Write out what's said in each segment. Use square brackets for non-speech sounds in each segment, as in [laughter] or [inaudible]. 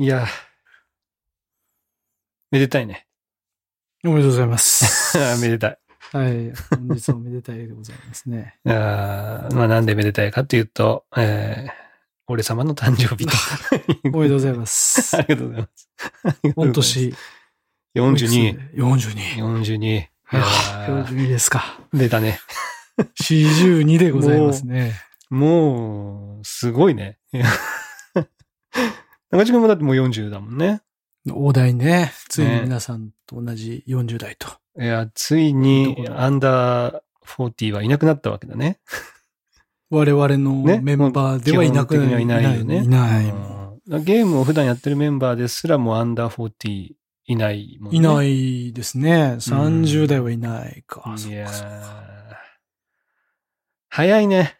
いや、めでたいね。おめでとうございます。[laughs] めでたい。はい。本日もめでたいでございますね。[laughs] あーまあなんでめでたいかっていうと、えー、俺様の誕生日と。[laughs] おめでとうございますあ。りがとうございます。御年。42。42。42。いやー42ですか。出たね。42でございますね。もう、すごいね。いや中地君もだってもう40だもんね。大台ね。ついに皆さんと同じ40代と。いや、ついどにアンダー40はいなくなったわけだね。[laughs] 我々のねメンバーではいなく基本的にはいないよね。いない。うんゲームを普段やってるメンバーですらもうアンダー40いないもんね。。いないいですね。30代はいないか。うかそうかー早いね。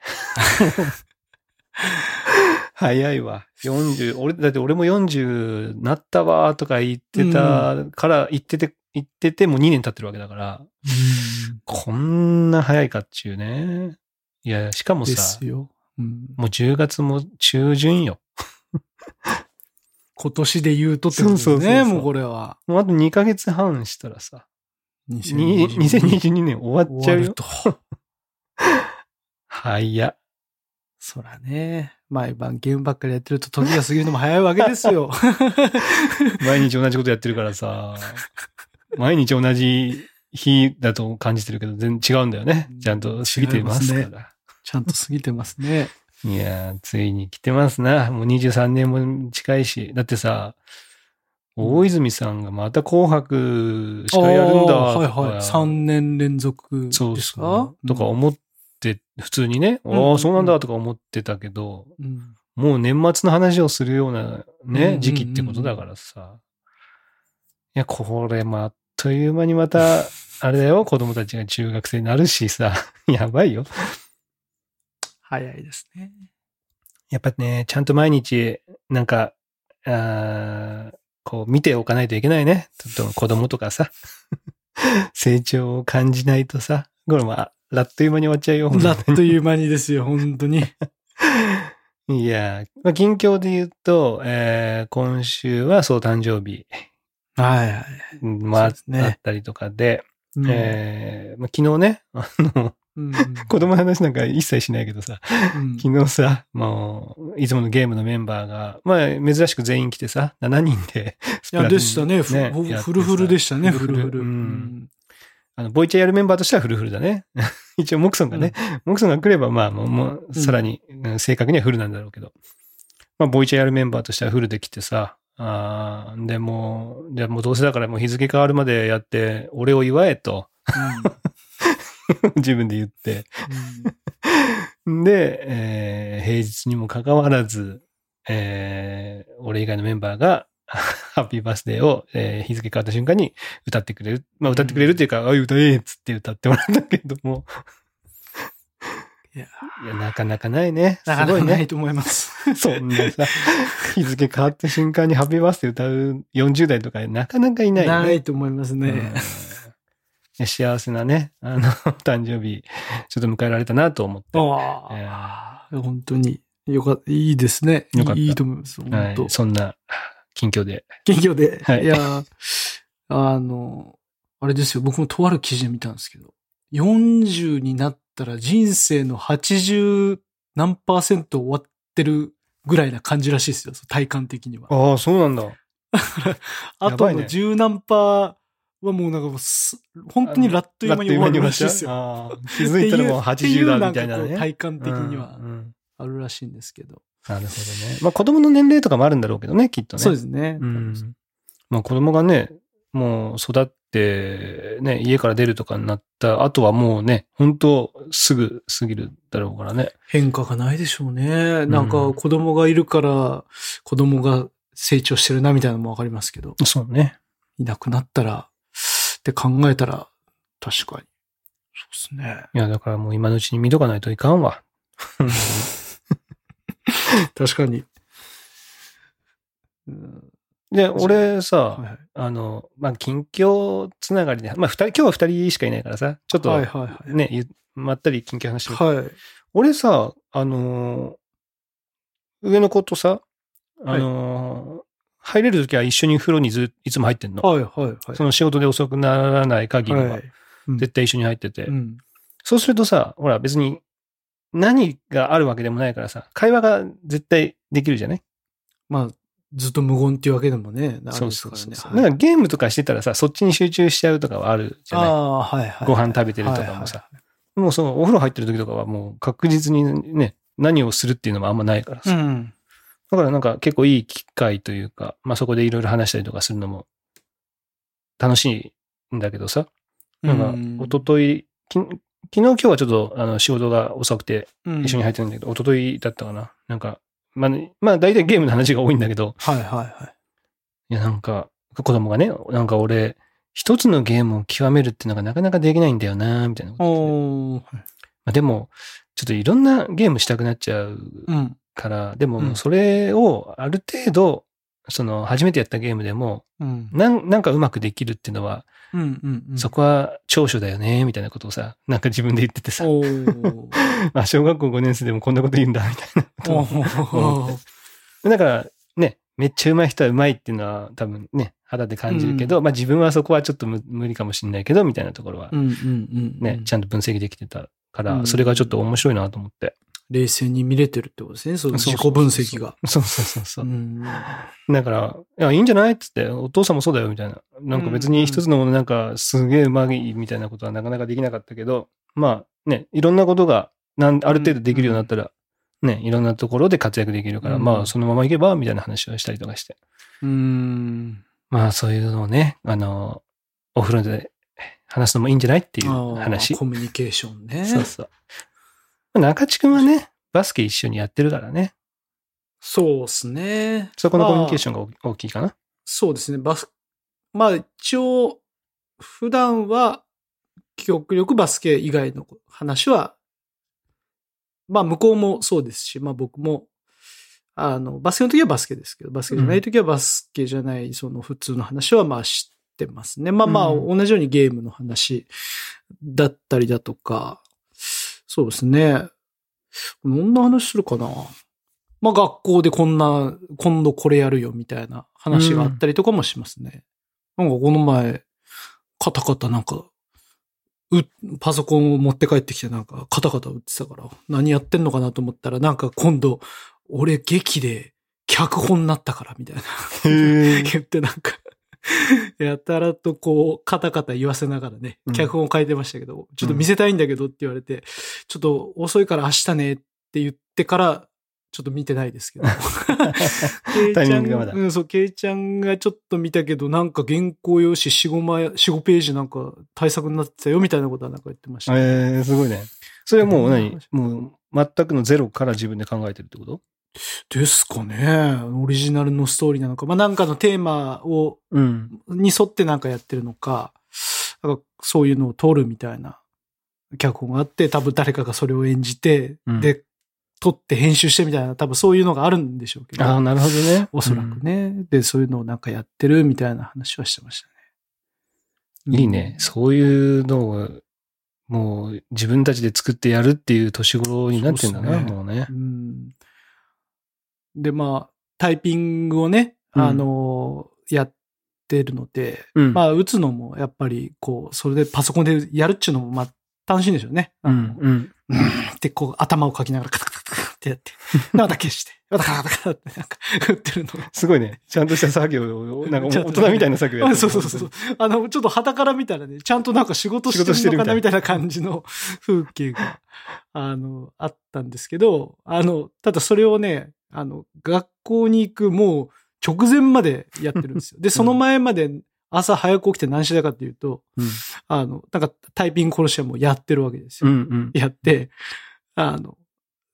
[laughs] 早いわ。40、俺、だって俺も40なったわーとか言ってたから、言ってて、言っててもう2年経ってるわけだから、うんこんな早いかっちゅうね。いや、しかもでさ。うんもう10月も中旬よ。今年で言うとってことですね。そうそうそうもうこれは。もうあと2ヶ月半したらさ、に2022 2022年終わっちゃうよ。と。[laughs] 早っ。そらね。毎晩ゲームばっかりやってると時が過ぎるのも早いわけですよ。[laughs] 毎日同じことやってるからさ、毎日同じ日だと感じてるけど、全然違うんだよね。ちゃんと過ぎてますから。ちゃんと過ぎてますね。[laughs] いやー、ついに来てますな。もう23年も近いし。だってさ、大泉さんがまた紅白司会やるんだ。はいはい。3年連続ですか？そうそう。とか思って、普通にね、うんああ、そうなんだとか思ってたけど、うんもう年末の話をするようなうんうんうね、ん時期ってことだからさ。いや、これもあっという間にまた、[laughs] あれだよ、子供たちが中学生になるしさ、[laughs] やばいよ。早いですね。やっぱね、ちゃんと毎日、なんか、あーこう見ておかないといけないね。ちょっと子供とかさ、[laughs] 成長を感じないとさ、これもああっという間に終わっちゃうよ。あっという間にですよ、本当に。[laughs] いや、まあ、近況で言うと、えー今週はそう誕生日はいはい。うんまあ、ねあったりとかで、うんえーまあ、昨日ね、あの、うん [laughs] 子供の話なんか一切しないけどさ、うん昨日さ、もう、いつものゲームのメンバーが、まあ、珍しく全員来てさ、7人でスいや、でしたね。ふやってさフルフルでしたね、フルフルフルフル。ううんんあの、ボイチャやるメンバーとしてはフルフルだね。[laughs] 一応、モクソンがね、モクソンが来れば、まあ、もう、もうさらに、うん正確にはフルなんだろうけど。まあ、ボイチャやるメンバーとしてはフルで来てさ、あーでもう、でもうどうせだからもう日付変わるまでやって、俺を祝えと、[laughs] 自分で言って。で、えー平日にもかかわらず、えー俺以外のメンバーが、ハッピーバースデーを、えー日付変わった瞬間に歌ってくれる。まあ歌ってくれるっていうか、ああいう歌えっつって歌ってもらったけども。いやいや、なかなかないね。すなかなごいね。かないと思います。[laughs] そんなさ、日付変わった瞬間にハッピーバースデー歌う40代とかなかなかいないよね。ないと思いますうんね。いや幸せなね、あの、[laughs] 誕生日、ちょっと迎えられたなと思って。ああ、本当に。よかった。いいですね。よかったいいと思います。は本当い、。そんな近況で。元気で。はいいや、あの、あれですよ。僕もとある記事で見たんですけど、40になったら人生の80何パーセント終わってるぐらいな感じらしいですよ。体感的には。ああ、そうなんだ。[laughs] あとのやばいね10何パーはもうなんかもうす、本当にラッという間に終わるらしいですよ。気づいたらもう80だみたいなね。体感的にはあるらしいんですけど。なるほどね。まあ子供の年齢とかもあるんだろうけどね、きっとね。そうですね。うん。まあ子供がね、もう育って、ね、家から出るとかになった後はもうね、本当すぐ過ぎるだろうからね。変化がないでしょうね。なんか子供がいるから、子供が成長してるなみたいなのもわかりますけど、そうね。いなくなったら、って考えたら、確かに。そうですね。いや、だからもう今のうちに見とかないといかんわ。[laughs] [laughs] 確かに。うんで、俺さ、はいはいあの、まあ、近況つながりで、まあ、二人、今日は二人しかいないからさ、ちょっと、はいはいはい。まったり近況話してる。はい。俺さ、あのー上の子とさ、あのー入れるときは一緒に風呂にずいつも入ってんの。はいはいはい。その仕事で遅くならない限りは、絶対一緒に入ってて。うん。そうするとさ、ほら別に何があるわけでもないからさ、会話が絶対できるじゃない？まあ、ずっと無言っていうわけでもね、あるそうですからね。そうそうそう。はいなんかゲームとかしてたらさ、そっちに集中しちゃうとかはあるじゃない？ああ、はいはい。ご飯食べてるとかもさ。もうそのお風呂入ってる時とかはもう確実にね、何をするっていうのもあんまないからさ。うん。だからなんか結構いい機会というか、まあそこでいろいろ話したりとかするのも楽しいんだけどさ。なんか、一昨日き昨日今日はちょっとあの仕事が遅くて日一緒に入ってるんだけど、一昨日だったかな。なんか、まあ、ね、まあ大体ゲームの話が多いんだけど、はいはいはい。いやなんか、子供がね、なんか俺、一つのゲームを極めるっていうのがなかなかできないんだよな、みたいなこと言ってておー。まあ、でも、ちょっといろんなゲームしたくなっちゃううん。から、でうんもそれをある程度、その初めてやったゲームでも、うん。なんなんかうまくできるっていうのは、うんうんうん。そこは長所だよね、みたいなことをさ、なんか自分で言っててさ。[laughs] あ、小学校5年生でもこんなこと言うんだ、みたいなことを思って。だから、ね、めっちゃ上手い人は上手いっていうのは多分ね、肌で感じるけど、まあ自分はそこはちょっと無無理かもしれないけど、みたいなところはうんうんうん。ね、ちゃんと分析できてたから、うんそれがちょっと面白いなと思って。冷静に見れてるってことですね。その自己分析が。そうそうそうそうう。ん。だから、いや、いいんじゃないっつって、お父さんもそうだよ、みたいな。なんか別に一つのものなんかすげえうまいみたいなことはなかなかできなかったけど、まあね、いろんなことがなんある程度できるようになったら、ね、いろんなところで活躍できるから、うんまあそのままいけば、みたいな話をしたりとかして。うん。まあそういうのをね、あの、お風呂で話すのもいいんじゃないっていう話。コミュニケーションね。そうそう。中地くんはね、バスケ一緒にやってるからね。そうですね。そこのコミュニケーション。が大きいかな。そうですね。バス、まあ一応、普段は、極力バスケ以外の話は、まあ向こうもそうですし、まあ僕も、あの、バスケの時はバスケですけど、バスケじゃない時はバスケじゃない、その普通の話はまあ知ってますね。まあまあ、う同じようにゲームの話だったりだとか、そうですね。どんな話するかな？まあ学校でこんな、今度これやるよみたいな話があったりとかもしますね。なんかこの前、カタカタなんか、う、パソコンを持って帰ってきてなんかカタカタ打ってたから、何やってんのかなと思ったらなんか今度、俺劇で脚本になったからみたいな。へ言ってなんか、[laughs] やたらとこう、カタカタ言わせながらねうん、脚本を書いてましたけど、ちょっと見せたいんだけどって言われて、ちょっと遅いから明日ねって言ってから、ちょっと見てないですけど。[laughs] タイミングがまだうん、そう、ケイちゃんがちょっと見たけど、なんか原稿用紙4、5枚、4、5ページなんか対策になってたよみたいなことはなんか言ってました。えー、すごいね。それはもう何？うんもう全くのゼロから自分で考えてるってこと？ですかね。オリジナルのストーリーなのか。まあ、なんかのテーマをうん。に沿ってなんかやってるのか、なんかそういうのを撮るみたいな脚本があって、多分誰かがそれを演じて、うんで、撮って編集してみたいな、多分そういうのがあるんでしょうけど、ああ、なるほどね。おそらくね、で、そういうのをなんかやってるみたいな話はしてましたね。うん。いいね。そういうのを、もう自分たちで作ってやるっていう年頃になってんだな、ねもうねう。ん。で、まあ、タイピングをね、うんあの、やってるので、うん。まあ、打つのもやっぱり、こう、それでパソコンでやるっちゅうのも、まあ、楽しいんでしょうね。うん。うん。ってこう頭をかきながらカタカタカタってやって、また消して、またカタカタってなんか打ってるのが。すごいね。ちゃんとした作業を、なんか大人みたいな作業やあってるそうそうそう。あの、ちょっと旗から見たらね、ちゃんとなんか仕事してるのかなみたいな感じの風景が、あの、あったんですけど、あの、ただそれをね、あの、学校に行くもう直前までやってるんですよ。[laughs] で、その前まで朝早く起きて何してたかっていうと、うん。あの、なんかタイピング殺しはもうやってるわけですよ。うん。うん。やって、あの、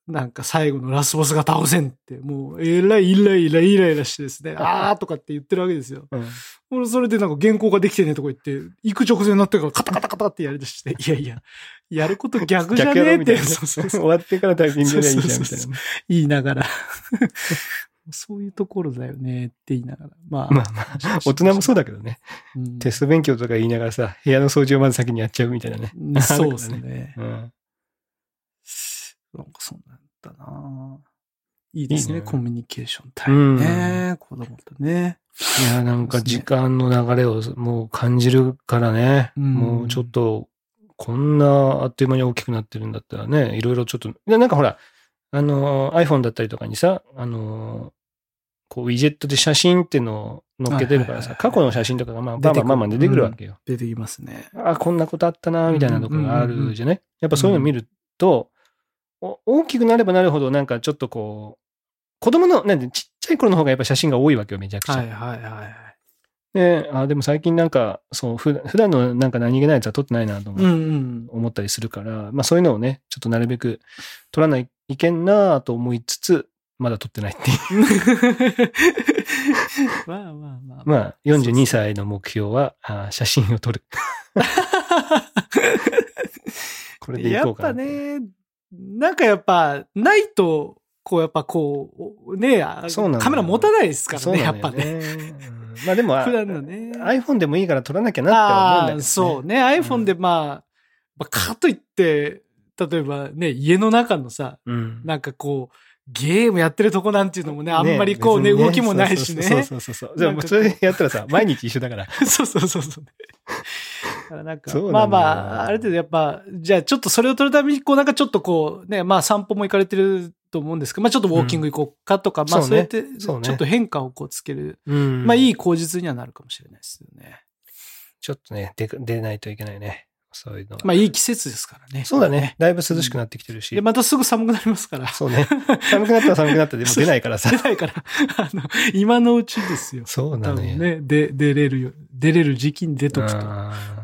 なんか最後のラスボスが倒せんって、もう、えらいイライライライラしてですね、[laughs] あーとかって言ってるわけですよ。うん俺それでなんか原稿ができてねとか言って、行く直前になってからカタカタカタってやりだして、[laughs] いやいや、やること逆じゃねえって。そうそうそう終わってからタイピングでいいじゃん、みたいなね。言いながら。そういうところだよねって言いながら。まあ、まあまあ、大人もそうだけどね。うんテスト勉強とか言いながらさ、部屋の掃除をまず先にやっちゃうみたいなね。うんそうですね。うん。なんかそうなんだな。いいですね、いいねコミュニケーションタイムね。子供とね。いや、なんか時間の流れをもう感じるからね。うんもうちょっと、こんなあっという間に大きくなってるんだったらね、いろいろちょっと、でなんかほら、あの、iPhone だったりとかにさ、あの、こう、ウィジェットで写真っていうのを載っけてるからさ、過去の写真とかがまあ、出てくるバンバンバンバン出てくるわけよ。出てきますね。あ、こんなことあったな、みたいなとこがあるじゃね。やっぱそういうの見ると、お大きくなればなるほど、なんかちょっとこう、子供の、なんでちっちゃい頃の方がやっぱ写真が多いわけよ、めちゃくちゃ。はいはいはいはい。で、あ、でも最近なんか、そう、ふ普段のなんか何気ないやつは撮ってないなと思,、ったりするから、まあそういうのをね、ちょっとなるべく撮らないいけんなと思いつつ、まだ撮ってないっていう。[laughs] まあまあまあ。まあ、42歳の目標は、あ写真を撮る。これでいやっぱこうかな。ね、なんかやっぱ、ないと、こうやっぱこう、ねカメラ持たないですからね、やっぱね。うんまあでも、あ普段のね。iPhone でもいいから撮らなきゃなって思うんだけど、ね。ああ、そうね。iPhone でまあ、まあ、かといって、例えばね、家の中のさ、うん。なんかこう、ゲームやってるとこなんていうのもね、あんまりこうね、別に動きもないしね。そうそうそうそう。でもそれやったらさ、毎日一緒だから。[laughs] そうそうそうそう。だからなんか、まあまあ、ある程度やっぱ、じゃあちょっとそれを取るために、こうなんかちょっとこう、ね、まあ散歩も行かれてると思うんですけど、まあちょっとウォーキング行こうかとか、まあそううやって、ちょっと変化をこうつける。うんまあいい口実にはなるかもしれないですよね。ちょっとね、出ないといけないね。そういうのは。まあいい季節ですからね。そうだね。。だいぶ涼しくなってきてるし。で、またすぐ寒くなりますから。そうね。寒くなったら寒くなったらでも出ないからさ出。ないから、[laughs] あの、今のうちですよ。そうなのよ。ね、で、出れるよ、出れる時期に出とくと。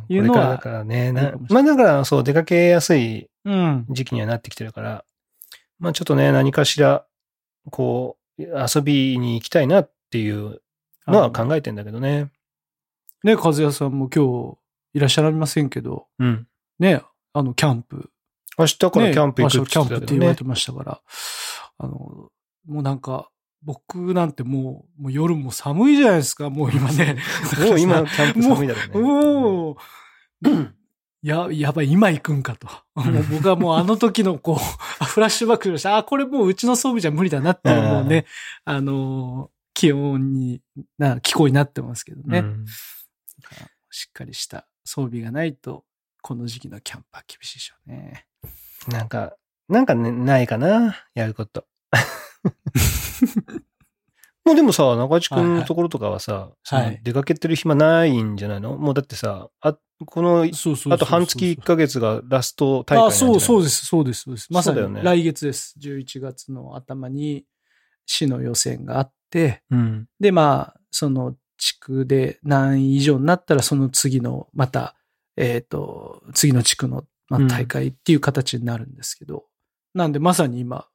いうのはだからね。まあだから、そう、出かけやすいうん。時期にはなってきてるから、まあちょっとね、何かしら、こう、遊びに行きたいなっていうのは考えてんだけどね。ね、和也さんも今日いらっしゃいませんけど、うん。ね、あの、キャンプ。明日からねキャンプ行く明日キャンプって言われてね。ましたから、あの、もうなんか、僕なんてもう、もう夜も寒いじゃないですか、もう今ね。もう今、キャンプ寒いだろうね。もう、や、やばい、今行くんかと。もう僕はもうあの時のこう、[laughs] フラッシュバックして、あ、これもううちの装備じゃ無理だなっていうもうね、あの、気温に、な、気候になってますけどね。うんしっかりした装備がないと、この時期のキャンプは厳しいでしょうね。なんか、なんかね、ないかな、やること。[laughs] もうでもさ、中地君のところとかはさ、そのはい出かけてる暇ないんじゃないの？もうだってさ、あ、この、あと半月1ヶ月がラスト大会なんあ、じゃないそう、そうです、そうです、そうです。まさにそうだよね来月です。11月の頭に市の予選があって、うん。で、まあ、その地区で何位以上になったら、その次の、また、えっ、と、次の地区の、まあうん大会っていう形になるんですけど、なんでまさに今、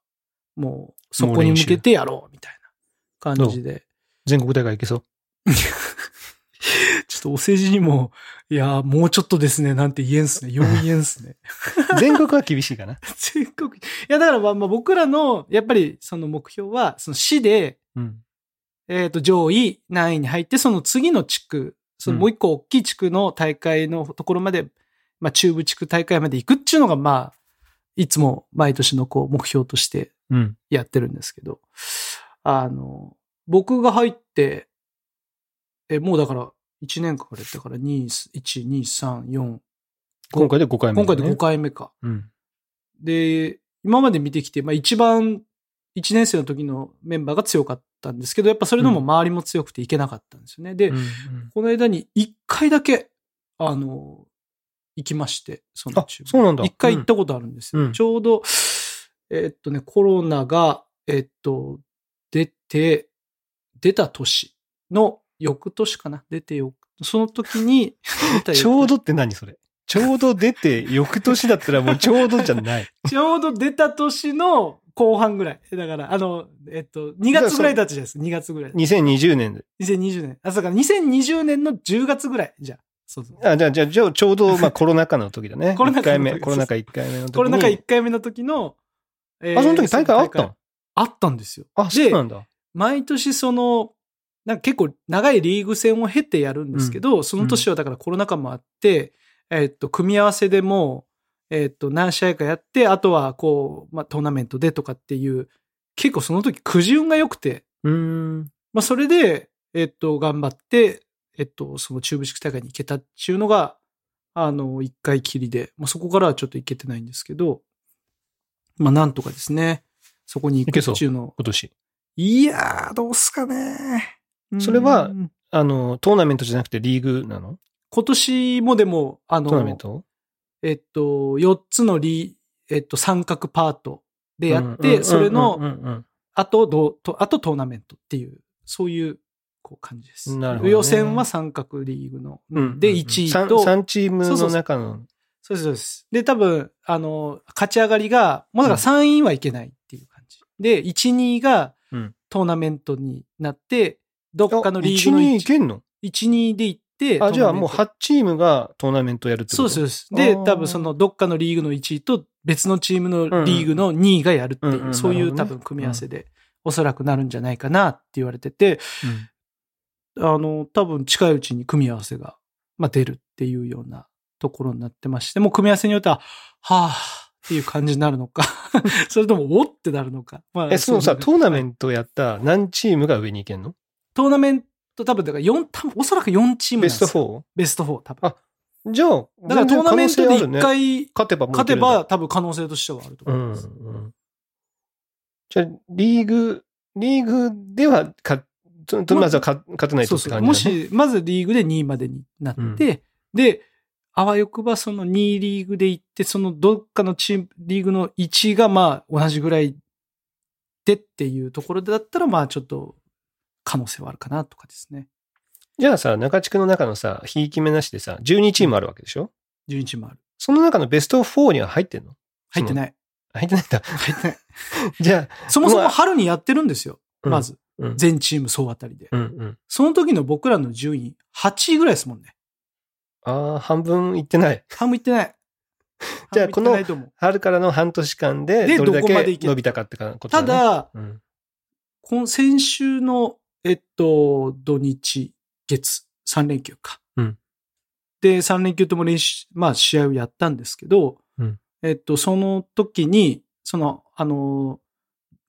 もうそこに向けてやろうみたいな感じで、全国大会行けそう？[laughs] ちょっとお世辞にも、いや、もうちょっとですね、なんて言えんすね。よう言えんすね。[laughs] 全国は厳しいかな。[laughs] 全国。いや、だからまあまあ僕らの、やっぱりその目標は、その市で、うん。えっ、と、上位何位に入って、その次の地区、そのもう一個大きい地区の大会のところまで、まあ中部地区大会まで行くっていうのが、まあ、いつも毎年のこう目標としてうん。やってるんですけど、あの、僕が入って、え、もうだから1年かかれたから、2、1、2、3、4、今回で5回目、今回で5。回目か。うん。で、今まで見てきて、まあ一番1年生の時のメンバーが強かったんですけど、やっぱそれでも周りも強くていけなかったんですよね。で、うんうん。この間に1回だけ、あの、行きまして、そのあチームそうなんだ。一回行ったことあるんですよ。うん。ちょうど、えっとね、コロナが、えっと、出て、出た年の翌年かな。出てよ、その時に、[laughs] ちょうどって何それ？ちょうど出て、翌年だったらもうちょうどじゃない。[laughs] ちょうど出た年の後半ぐらい。だから、あの、えっと、2月ぐらいたじゃないですか。2月ぐらい。2020年で。2020年。あ、そうか、2020年の10月ぐらい。じゃあ。そうそう。あ、じゃあ、じゃあ、じゃあちょうど、まあ、[laughs] コロナ禍の時だね。コロナ禍の時一回目、コロナ禍1回目の時に。これなんか1回目の時の、えーあ、その時大会あったの？あったんですよ。あ、そうでなんだ。毎年その、なんか結構長いリーグ戦を経てやるんですけど、その年はだからコロナ禍もあって、えっと、組み合わせでもう、えっと、何試合かやって、あとはこう、まあ、トーナメントでとかっていう、結構その時くじ運が良くて、うーん。まあ、それで、えっと、頑張って、えっと、その中部地区大会に行けたっていうのが、あの、一回きりで、まあ、そこからはちょっと行けてないんですけど、まあ、なんとかですね、そこに行くっていうのを。今年。いやー、どうすかね。それはうんあの、トーナメントじゃなくてリーグなの？今年もでも、あトーナメンの、ト？えっと、4つのリ、えっと、三角パートでやって、それうんのあと、どうと、あとトーナメントっていう、そういう、こう感じです。なるほどね予選は三角リーグの。うんで、1位三と、三チームの中の、そうです、そうです。で、多分、あの、勝ち上がりが、もうだから3位はいけないっていう感じ。で、1、2がうんトーナメントになって、どっかのリー1、グの2いけんの？1、2で行って、あ、じゃあもうトーナメント。8チームがトーナメントやるってこと？そうです、そうで多分そのどっかのリーグの1位と別のチームのリーグの2位がやるっていう、うんうんそういう多分組み合わせで、おそらくなるんじゃないかなって言われてて、あの、多分近いうちに組み合わせが、まあ、出るっていうようなところになってまして、もう組み合わせによっては、はぁっていう感じになるのか、[laughs] それともおってなるのか。まあえ、そのさ、トーナメト。ントやった何チームが上に行けんの？トーナメント多分、だから4、多分おそらく4チームベストですよ。4? ベスト4、多分。じゃあ、だからトーナメントで1全然可能性あるね回勝てば勝てば多分可能性としてはあるとうん思います。うん。じゃあ、リーグ、リーグではか、ととまずは勝勝てないとってそうそう。も感じだね。し、まずリーグで2位までになって、で、あわよくばその2位リーグで行って、そのどっかのチーム、リーグの1位がまあ同じぐらいでっていうところだったら、まあちょっと可能性はあるかなとかですね。じゃあさ、中地区の中のさ、ひいき目なしでさ、12チームあるわけでしょ？12チームある。その中のベスト4には入ってんの？入ってない。入ってないんだ。入ってない。[laughs] じゃあ、そもそも春にやってるんですよ。うんまず。うん。全チーム総当たりで。うんうん。その時の僕らの順位、8位ぐらいですもんね。ああ、半分いってない。半分いってない。[laughs] じゃあ半分いってないと思う春からの半年間で、でどれだどこまでいけ伸びたかってことただね、だ、うん、今先週の、えっと、土日、月、3連休か。うんで、3連休とも練習、まあ試合をやったんですけど、うんえっと、その時に、その、あの、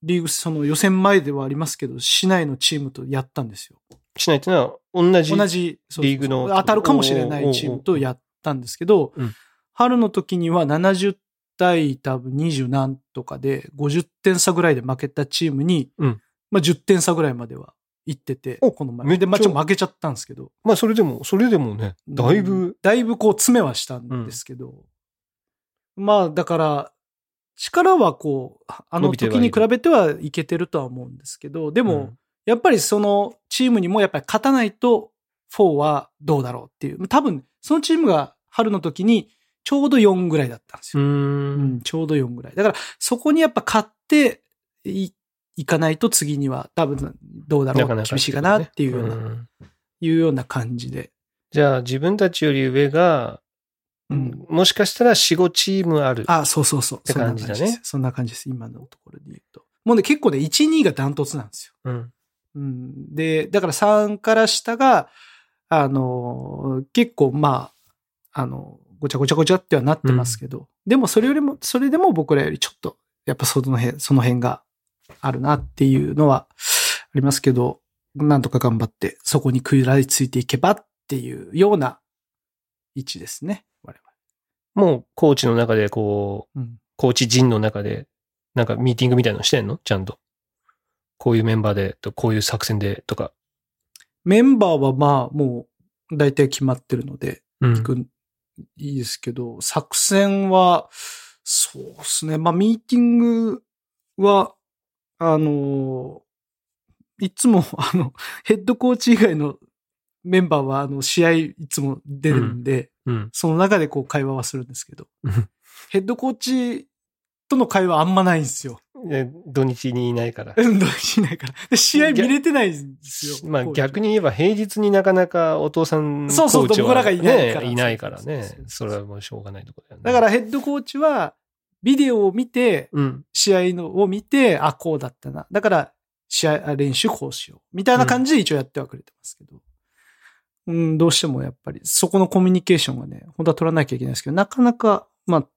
リーグ、その予選前ではありますけど、市内のチームとやったんですよ。しないっていうのは、同じ。同じ、リーグの当たるかもしれないチームとやったんですけどうん、春の時には70対多分20何とかで50点差ぐらいで負けたチームに、うんまあ10点差ぐらいまでは行ってて、おこの前。で、まあちょっと負けちゃったんですけど。まあ、それでも、それでもね、だいぶ、うんだいぶこう詰めはしたんですけど、まあだから、力はこう、あの時に比べてはいけてるとは思うんですけど、でも、うんやっぱりそのチームにもやっぱり勝たないと4はどうだろうっていう。多分、そのチームが春の時にちょうど4ぐらいだったんです。よ。うんん、ちょうど4ぐらい。だから、そこにやっぱ勝っていいかないと次には多分どうだろうなかなか厳しいかなっていうような、んいうような感じで。じゃあ、自分たちより上が、うんもしかしたら4、5チームある。あ、そうそうそう。って感じだねそんな感じです。そんな感じです。今のところで言うと。もうね、結構ね、1、2がダントツなんですよ。うん。うん。で、だから3から下が、あの、結構まあ、あの、ごちゃごちゃごちゃってはなってますけど、でもそれよりも、それでも僕らよりちょっと、やっぱその辺、その辺があるなっていうのはありますけど、なんとか頑張って、そこに食らいついていけばっていうような位置ですね、我もう、コーチの中で、こう、々。うん。コーチ陣の中で、なんかミーティングみたいなのしてんの？ちゃんと。こういうメンバーで、とこういう作戦で、とか。メンバーはまあ、もう、大体決まってるので、うん行く、いいですけど、作戦は、そうですね。まあ、ミーティングは、あの、いつも、[laughs] あの、ヘッドコーチ以外のメンバーは、あの、試合いつも出るんで、うん。その中でこう会話はするんですけどうん、ヘッドコーチとの会話あんまないんですよ。で土日にいないから。運動しないから。で、試合見れてないんですよ。まあ逆に言えば平日になかなかお父さんコそうそう僕らがいないからいないからね。それはもうしょうがないところだよね。だからヘッドコーチは、ビデオを見て、うん。試合のを見て、あ、こうだったな。だから、試合、あ練習こうしよう。みたいな感じで一応やってはくれてますけど。うん、どうしてもやっぱり、そこのコミュニケーションがね、本当は取らなきゃいけないですけど、なかなか、まあ、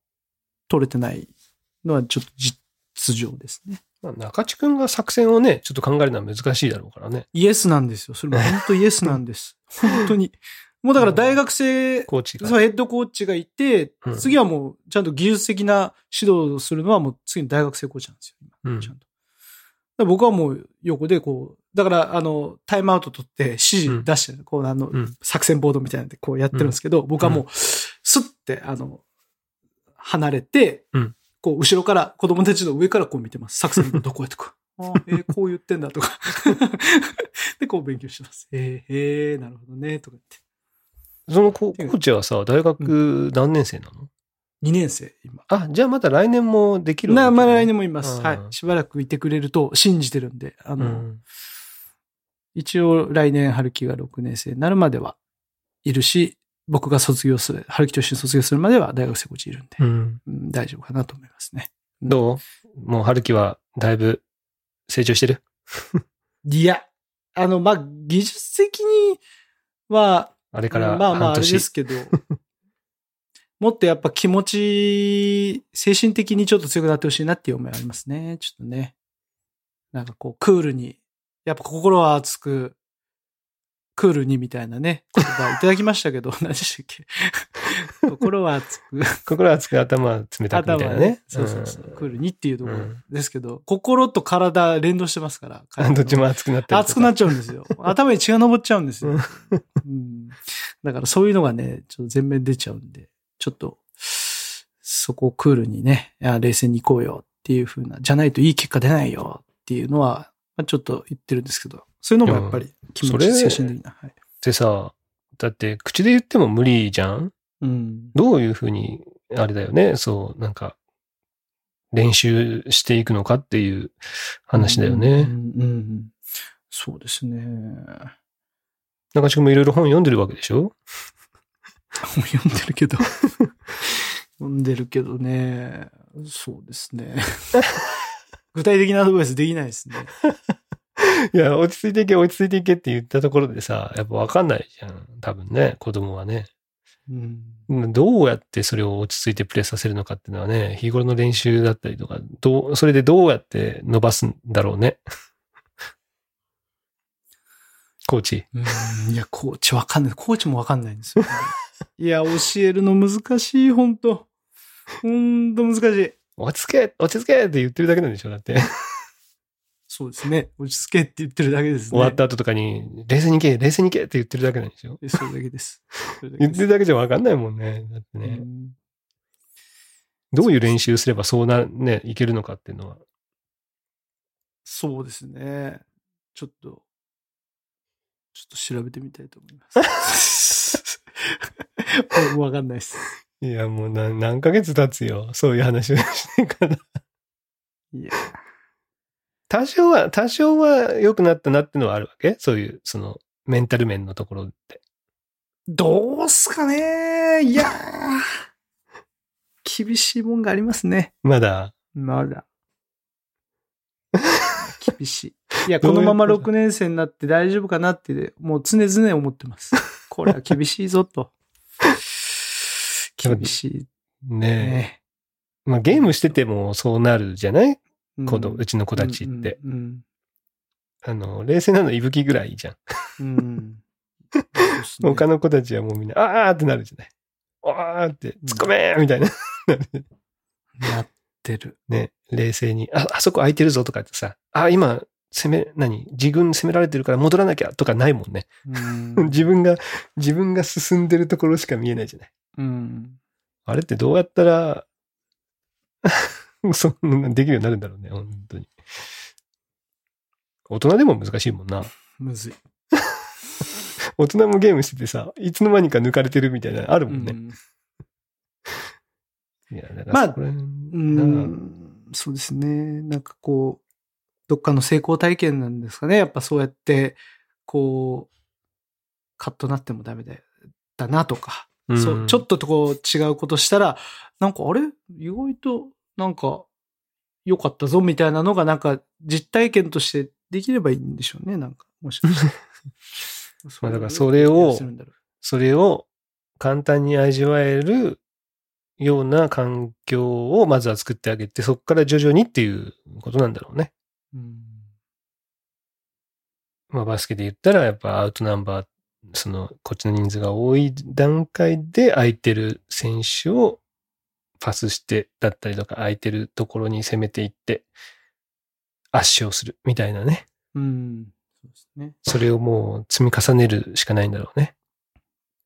取れてないのはちょっと実情ですね。まあ、中地君が作戦をね、ちょっと考えるのは難しいだろうからね。イエスなんですよ。それも本当イエスなんです。[laughs] 本当に。もうだから大学生、コーチが。ヘッドコーチがいて、うん次はもうちゃんと技術的な指導をするのはもう次の大学生コーチなんですよ。今うんちゃんと。僕はもう横でこう、だからあの、タイムアウト取って指示出してる、こうあの、うん。作戦ボードみたいなんでこうやってるんですけど、僕はもう、スッて、あの、離れて、うんこう、後ろから、子供たちの上からこう見てます。作戦ボードこうやってこう。[laughs] あーえーこう言ってんだとか。[laughs] で、こう勉強してます。えー、えー、なるほどね、とか言って。そのココーチはさ、大学何年生なの、2年生、今。あ、じゃあまた来年もできるな、まあ来年年もいます。うんはい。しばらくいてくれると信じてるんで、あの、うん。一応来年春樹が6年生になるまではいるし、僕が卒業する、春樹と一緒に卒業するまでは大学生コーチいるんで、うん。うん大丈夫かなと思いますね。どう？もう春樹はだいぶ成長してる？[laughs] いや、あの、まあ、技術的には、あれからまあまあ、半年。あれですけど、[laughs] もっとやっぱ気持ち、精神的にちょっと強くなってほしいなっていう思いありますね。ちょっとね。なんかこう、クールに、やっぱ心は熱く、クールにみたいなね、言葉いただきましたけど、[laughs] 何でしたっけ？心は熱く、[laughs] 心熱く頭は冷たくみたいなね。そうそうそう、んクールにっていうところうんですけど、心と体連動してますから。あ [laughs] どっちも熱くなってる。熱くなっちゃうんですよ。[laughs] 頭に血が昇っちゃうんですよ。うんうん、だからそういうのがね、ちょっと全面出ちゃうんで、ちょっと、そこをクールにね、冷静に行こうよっていう風な、じゃないといい結果出ないよっていうのは、まあ、ちょっと言ってるんですけど、そういうのもやっぱり気持ち、それ精神的な。はい。でさ、だって口で言っても無理じゃんうん。どういうふうに、あれだよね、そう、なんか、練習していくのかっていう話だようん、ね。うんうんそうですね。中地君もいろいろ本読んでるわけでしょ？本読んでるけど。読んでるけどね。そうですね。[laughs] 具体的なアドバイスできないですね。いや、落ち着いていけ、落ち着いていけって言ったところでさ、やっぱわかんないじゃん。多分ね、子供はね。うん。うんどうやってそれを落ち着いてプレイさせるのかっていうのはね、日頃の練習だったりとか、どう、それでどうやって伸ばすんだろうね。[laughs] コーチ。うんいや、コーチわかんない。コーチもわかんないんですよ。[laughs] いや、教えるの難しい、本当本当難しい。落ち着け落ち着けって言ってるだけなんでしょだって。そうですね。落ち着けって言ってるだけですね。終わった後とかに、冷静に行け冷静に行けって言ってるだけなんでしょえそれだけです。です言ってるだけじゃわかんないもんね。だってうね。んどういう練習すればそうな、ね、いけるのかっていうのは。そうですね。ちょっと、ちょっと調べてみたいと思います。も [laughs] うわかんないです。いや、もう何何ヶ月経つよ。そういう話をしてから。いや。多少は、多少は良くなったなってのはあるわけ？そういう、その、メンタル面のところって。どうすかねいやー [laughs] 厳しいもんがありますね。まだ、まだ。[laughs] 厳しい。いや、このまま6年生になって大丈夫かなって、もう常々思ってます。[laughs] これは厳しいぞと。厳しいねね。まあゲームしててもそうなるじゃない？うん子供、うちの子たちって。うん。あの、冷静なのいぶきぐらいじゃん。うん。ね [laughs] 他の子たちはもうみんな、あーってなるじゃない。あーって、突っ込めーみたいな。[laughs] なってる。ね、冷静に、あ、あそこ空いてるぞとかってさ、あ、今、攻め、何自軍攻められてるから戻らなきゃとかないもんね。うん。[laughs] 自分が、自分が進んでるところしか見えないじゃない。うん。あれってどうやったら、[laughs] そんなできるようになるんだろうね、本当に。大人でも難しいもんな。むずい。[laughs] 大人もゲームしててさ、いつの間にか抜かれてるみたいなのあるもんね。うんいや、だからまあうん。そうですね。なんかこう、どっかの成功体験なんですかね。やっぱそうやって、こう、カッとなってもダメだだなとか、うんそう、ちょっとこう違うことしたら、なんかあれ？意外となんか良かったぞみたいなのがなんか実体験としてできればいいんでしょうね。なんか、もしかしたら。[laughs] まあだからそれをそれを簡単に味わえるような環境をまずは作ってあげて、そこから徐々にっていうことなんだろうね。うん。まあバスケで言ったらやっぱアウトナンバー、そのこっちの人数が多い段階で空いてる選手をパスしてだったりとか空いてるところに攻めていって圧勝するみたいなね。うん。そうですね。それをもう積み重ねるしかないんだろうね。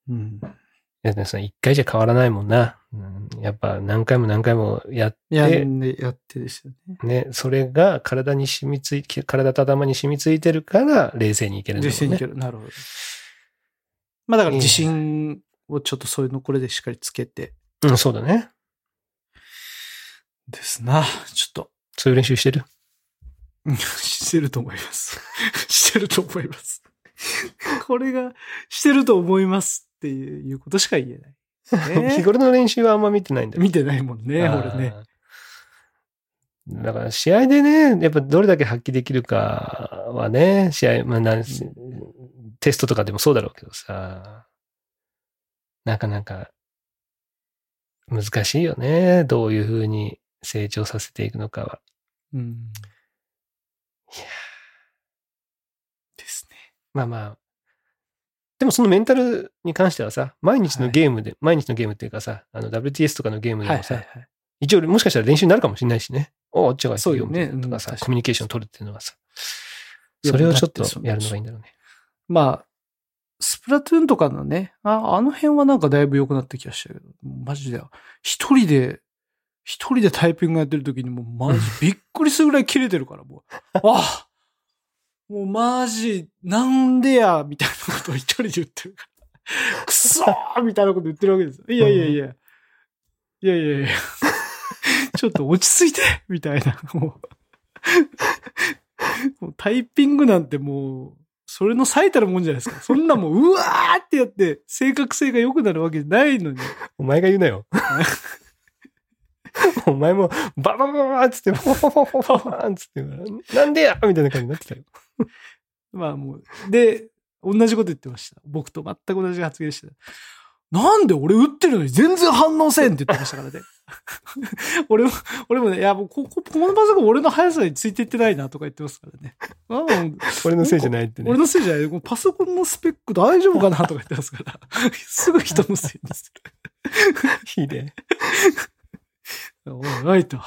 うん。いやでもさ、一回じゃ変わらないもんな。うんやっぱ何回も何回もやっやて、んで、やってですよね。ね、それが体に染みつい、体と頭に染みついてるから冷静にいけるんだろうね。実践にいける。なるほど。まあだから自信をちょっとそういうのこれでしっかりつけてうん、そうだね。ですな。ちょっと、そういう練習してる？うんしてると思います。してると思います。[laughs] [laughs] これが、してると思いますっていうことしか言えない。ね [laughs] 日頃の練習はあんま見てないんだよ見てないもんね、俺ね。だから試合でね、やっぱどれだけ発揮できるかはね、試合、まあなんテストとかでもそうだろうけどさ、なかなか難しいよね。どういうふうに成長させていくのかは。うん。いやですね。まあまあ。でもそのメンタルに関してはさ、毎日のゲームで、毎日のゲームっていうかさ、あの WTS とかのゲームではいもさ、はいはい。一応もしかしたら練習になるかもしれないしね。おあっちがそうよねとかさ、うんコミュニケーション取るっていうのはさ、それをちょっとやるのがいいんだろうね。まあ、スプラトゥーンとかのね、ああの辺はなんかだいぶ良くなった気がしたけど、マジで、一人で、一人でタイピングやってる時にもうマジびっくりするぐらい切れてるから、もう。[laughs] あもうマジ、なんでや、みたいなことを一人で言ってるから。くそーみたいなこと言ってるわけですよ。いやいやいや。いやいやいや。ちょっと落ち着いてみたいな。もうもうタイピングなんてもう、それの最たるもんじゃないですか。そんなもう、うわーってやって、正確性が良くなるわけじゃないのに。[laughs] お前が言うなよ。[laughs] [laughs] お前も、バババババっつって、フォフォフォフォフォフォンっつって、なんでやみたいな感じになってたよ。まあもう、で、同じこと言ってました。僕と全く同じ発言してた。なんで俺打ってるのに全然反応せんって言ってましたからね。俺も、俺もね、いやもうここ、このパソコン俺の速さについていってないなとか言ってますからね。あ俺のせいじゃないってね俺。のせいじゃない。パソコンのスペック大丈夫かなとか言ってますから。すぐ人のせいにすひでる。おいおいと。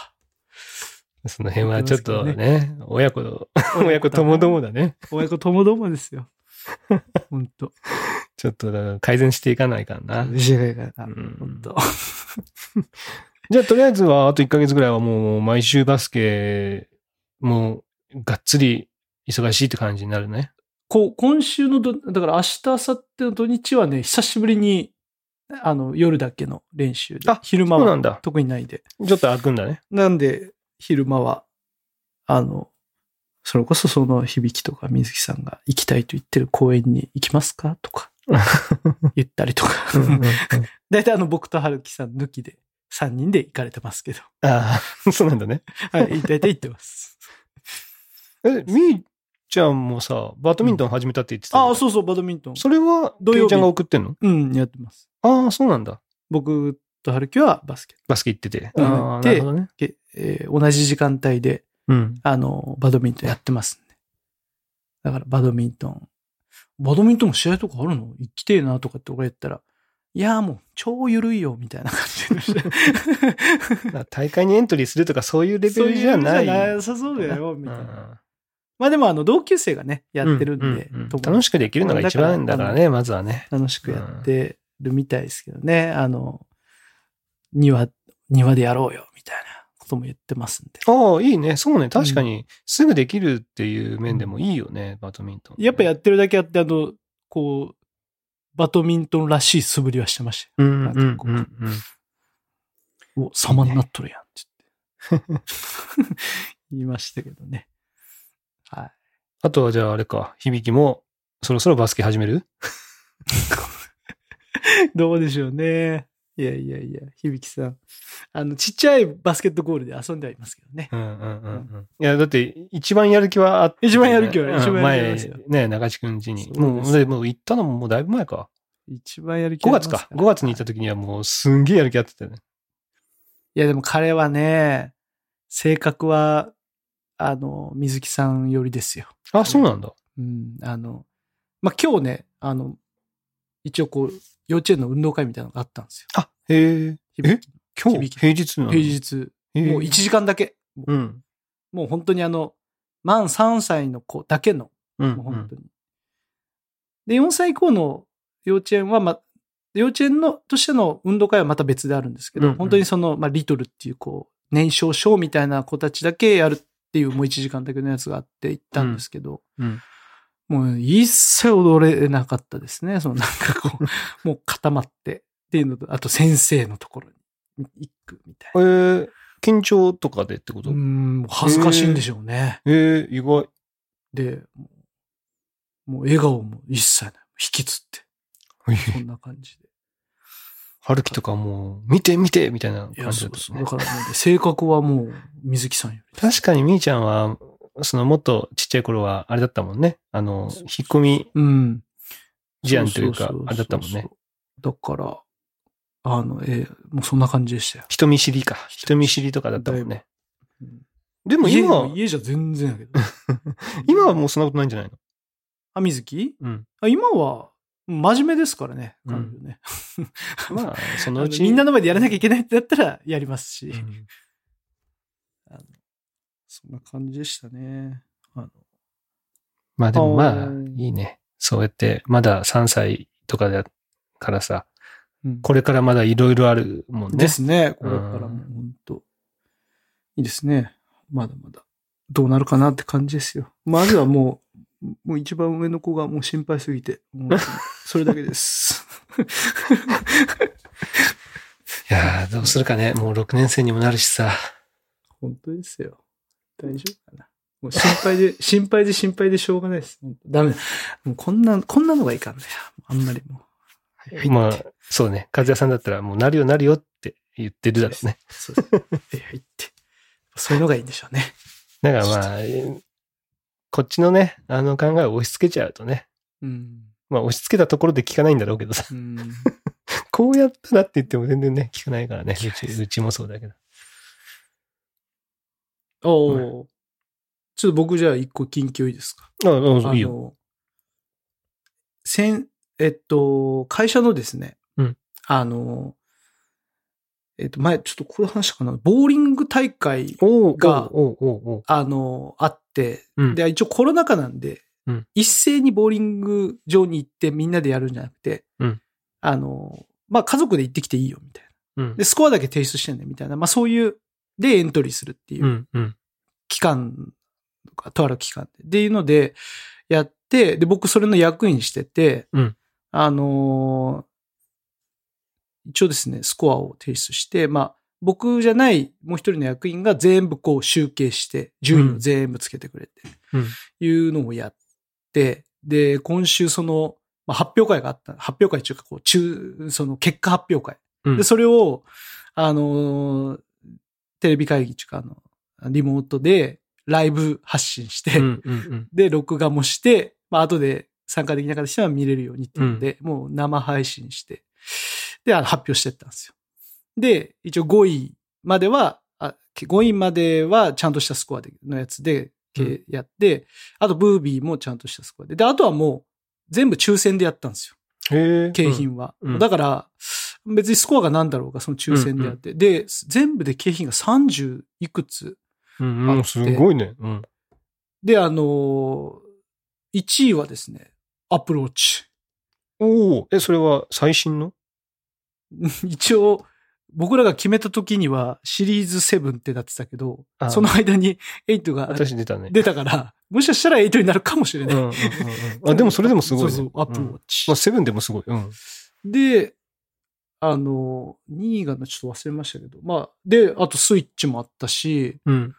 その辺はちょっとね、親子、親子ともどもだね。[laughs] 親子ともどもですよ。ほんと。ちょっとだから改善していかないからな。うんほんと。[laughs] じゃあとりあえずはあと1ヶ月ぐらいはもう毎週バスケ、もうがっつり忙しいって感じになるね。こう、今週のど、だから明日、明後日の土日はね、久しぶりに、あの、夜だけの練習であ、昼間はそうなんだ。特にないで。ちょっと開くんだね。なんで、昼間は、あの、それこそその響きとか水木さんが行きたいと言ってる公園に行きますかとか [laughs] 言ったりとか。[laughs] 大体あの僕と春樹さん抜きで3人で行かれてますけど。ああ、そうなんだね。はい、大体行ってます。え、みーちゃんもさ、バドミントン始めたって言ってたけどああ、そうそう、バドミントン。それは、土曜ちゃんが送ってんの？うん、やってます。ああ、そうなんだ。僕と春樹はバスケ。バスケ行ってて。うんああ、でなるほどね。けえー同じ時間帯で、うん。あの、バドミントンやってますんで。だからバドミントン。バドミントンの試合とかあるの？行きてえなとかって俺言ったら、いや、もう超緩いよ、みたいな感じで [laughs] した。大会にエントリーするとかそういうレベルじゃない。そううじゃなさそうだよ、みたいな。うんまあでもあの、同級生がね、やってるんで、うんうんうん楽しくできるのが一番だからね、まずはね。楽しくやってるみたいですけどね。あの、庭、庭でやろうよ、みたいなことも言ってますんで。ああ、いいね。そうね。確かに、すぐできるっていう面でもいいよね、バドミントン。やっぱやってるだけあって、あの、こう、バドミントンらしい素振りはしてましたよ。うんうんうんうん。お、様になっとるやんって言って。[laughs] 言いましたけどね。はい。あとはじゃああれか、響きも、そろそろバスケ始める？[laughs] [laughs] どうでしょうね。いやいやいや、響さん。あの、ちっちゃいバスケットゴールで遊んではいますけどね。うんうんうんうん。いや、だって、一番やる気はあって、一番やる気はうん一番やる気はますよ前、ね、中地くん家に。もう、でもう行ったのももうだいぶ前か。一番やる気5あります月か。5月に行った時にはもうすんげえやる気あってたよね。いや、でも彼はね、性格は、あの、水木さん寄りですよ。あ、そうなんだ。うん。あの、まあ、今日ね、あの、一応こう、幼稚園の運動会みたいなのがあったんですよ。あ、へえ。響き今日？平日なの？平。日。もう1時間だけ。もううん。もう本当にあの、満3歳の子だけの、うん。もう本当に。で、4歳以降の幼稚園は、ま、幼稚園のとしての運動会はまた別であるんですけど、うんうん本当にその、まあ、リトルっていうこう、年少賞みたいな子たちだけやるっていうもう1時間だけのやつがあって行ったんですけど、うん。もう一切踊れなかったですね。そのなんかこう、[laughs] もう固まってっていうのと、あと先生のところに行くみたいえな。ー、緊張とかでってこと？うーん、恥ずかしいんでしょうね。えー、意外。で、もう笑顔も一切ない。引きつって。そんな感じで。春樹とかもう、見て見てみたいな感じそうそう。だったねだ。からね、性格はもう、水木さんより。確かにみーちゃんは、そのもっとちっちゃい頃はあれだったもんね。あの、引っ込みうん。思案というかあれだったもんね。。だから、あの、えーもうそんな感じでしたよ。人見知りか。人見知りとかだったもんね。うんでも家今は、家じゃ全然やけど。[laughs] 今はもうそんなことないんじゃないの？あ、水木？うん。あ今は、真面目ですからね、うんね。まあ、そ [laughs] あののうちみんなの前でやらなきゃいけないってなったらやりますし。うんそんな感じでしたね。あのまあでもまあいいね。そうやって、まだ3歳とかだからさ、うんこれからまだいろいろあるもんね。ですね。これからも本当いいですね。まだまだ。どうなるかなって感じですよ。まずはもう、もう一番上の子がもう心配すぎて、それだけです。[laughs] いやーどうするかね。もう6年生にもなるしさ。本当ですよ。大丈夫かな。もう心配で、心配で心配でしょうがないです。ダメだ。もうこんな、こんなのがいかんね。あんまりもう。はいまあ、そうね。和也さんだったらもうなるよなるよって言ってるだろうね。そうです。はいはいって。そういうのがいいんでしょうね。だからまあ、えーこっちのね、あの考えを押し付けちゃうとね。うん。まあ押し付けたところで聞かないんだろうけどさ。うん。[laughs] こうやったらって言っても全然ね、聞かないからね。うち、うちもそうだけど。おお、ちょっと僕じゃあ一個緊急いいですか？ああ、いいよ。の、先、えっと、会社のですね、うん。あの、えっと、前、ちょっとこれ話したかな、ボーリング大会、があの、あって、うん。で、一応コロナ禍なんで、うん。一斉にボーリング場に行ってみんなでやるんじゃなくて、うん。あの、まあ、家族で行ってきていいよ、みたいな。うん。で、スコアだけ提出してね、みたいな、まあ、そういう、で、エントリーするっていう。期間とか、とある期間で。っていうので、やって、で、僕それの役員してて、うんあのー一応ですね、スコアを提出して、まあ、僕じゃないもう一人の役員が全部こう集計して、順位を全部つけてくれて、うんいうのをやって、で、今週その、まあ、発表会があった、発表会っていうか、こう、中、その結果発表会。うんで、それを、あのーテレビ会議っていうか、あの、リモートでライブ発信して、うんうんうん。で、録画もして、まあ、後で参加できなかった人は見れるようにっていうので、もう生配信して、で、あの発表してったんですよ。で、一応5位までは、あ5位まではちゃんとしたスコアでのやつで、けやって、あとブービーもちゃんとしたスコアで。で、あとはもう全部抽選でやったんですよ。景品は。うんだから、別にスコアが何だろうが、その抽選でやって。で、全部で景品が30いくつ。うん。うん、すごいね。うん。で、あのー、1位はですね、アプローチ。おおえ、それは最新の？[laughs] 一応、僕らが決めた時にはシリーズ7ってなってたけどあ、その間に8が私出たね。出たから、もしかしたら8になるかもしれない。うんうんうんうん。あ、でもそれでもすごいね。[laughs] そうそう、アプローうんチ。まあ、セブンでもすごい。うん。で、あの、2位がちょっと忘れましたけど、まあ、で、あとスイッチもあったし、うん。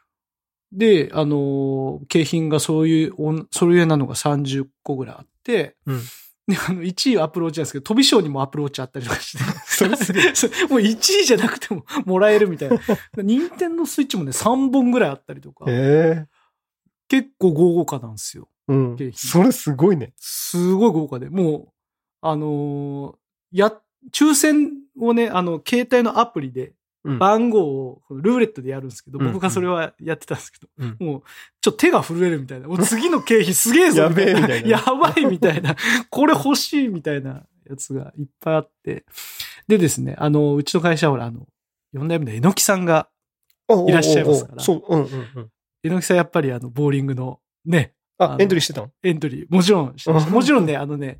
で、あの、景品がそういうおん、それなのが30個ぐらいあって、うんで、あの、1位はアプローチなんですけど、飛び賞にもアプローチあったりとかして、それすげえそうもう1位じゃなくても [laughs] もらえるみたいな。任天堂スイッチもね、3本ぐらいあったりとか、ええ。結構豪華なんですよ。うんそれすごいね。すごい豪華で、もう、あのーや、抽選をね、あの、携帯のアプリでうん。番号をルーレットでやるんですけど、うん。僕がそれはやってたんですけど、うん。もう、ちょっと手が震えるみたいな。もう次の経費すげえぞやべえみたいな。やばいみたいな。これ欲しいみたいなやつがいっぱいあって。でですね、あの、うちの会社はほら、あの、4代目のえのきさんが、いらっしゃいますから。そう、うんうんうん。えのきさんやっぱりあの、ボーリングのね、あエントリーしてたの？エントリー、もちろんしてました、う。んもちろんね、あのね、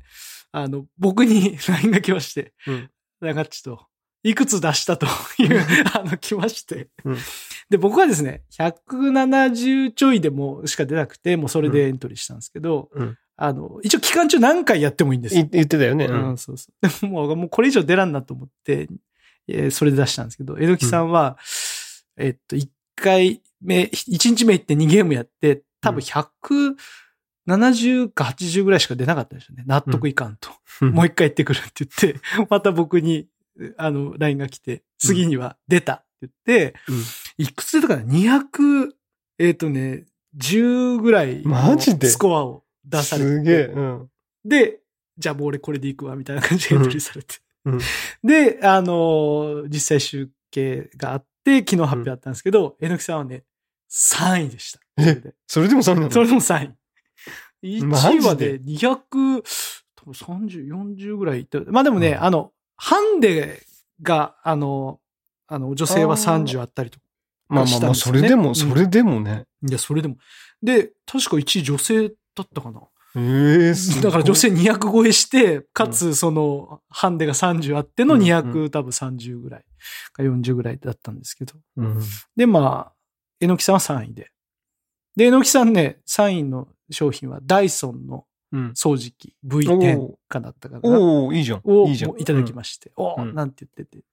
あの、僕に [laughs] LINE が来まして、うん長っちと、いくつ出したという、[laughs] あの、来まして。うんで、僕はですね、170ちょいでもしか出なくて、もうそれでエントリーしたんですけど、うんあの、一応期間中何回やってもいいんですよ。い言ってたよね。ううんん、そうそう。でももう、もうこれ以上出らんなと思って、えーそれで出したんですけど、江戸木さんは、えっと、1回目、1日目行って2ゲームやって、多分170か80ぐらいしか出なかったんですよね。納得いかんと。もう一回行ってくるって言って、[laughs] また僕に、あの、LINE が来て、次には出たって言って、うんいくつ出たかな ?200、えっ、とね、10ぐらいのマジで？スコアを出されて。すげえ。うん。で、じゃあもう俺これで行くわ、みたいな感じでエントリーされて。うんで、あのー実際集計があって、昨日発表あったんですけど、えのきさんはね、3位でした。えそれでもそんなの？それでも3位。マジで1位はで200、多分30、40ぐらいいって、まあでもね、うんあの、ハンデが、あの、あの、女性は30あったりとか。まあまあまあ、それでも、うんそれでもね。いや、それでも。で、確か1位女性だったかな。ええすごいだから女性200超えして、かつその、ハンデが30あってのうん200、う多分30ぐらいか40ぐらいだったんですけど。うん。で、まあ、えのきさんは3位で。で、えのきさんね、3位の商品はダイソンのうん。掃除機 V10 かだったかな。おおいいじゃん。をいいじゃん。いただきまして。おうんなんて言ってて。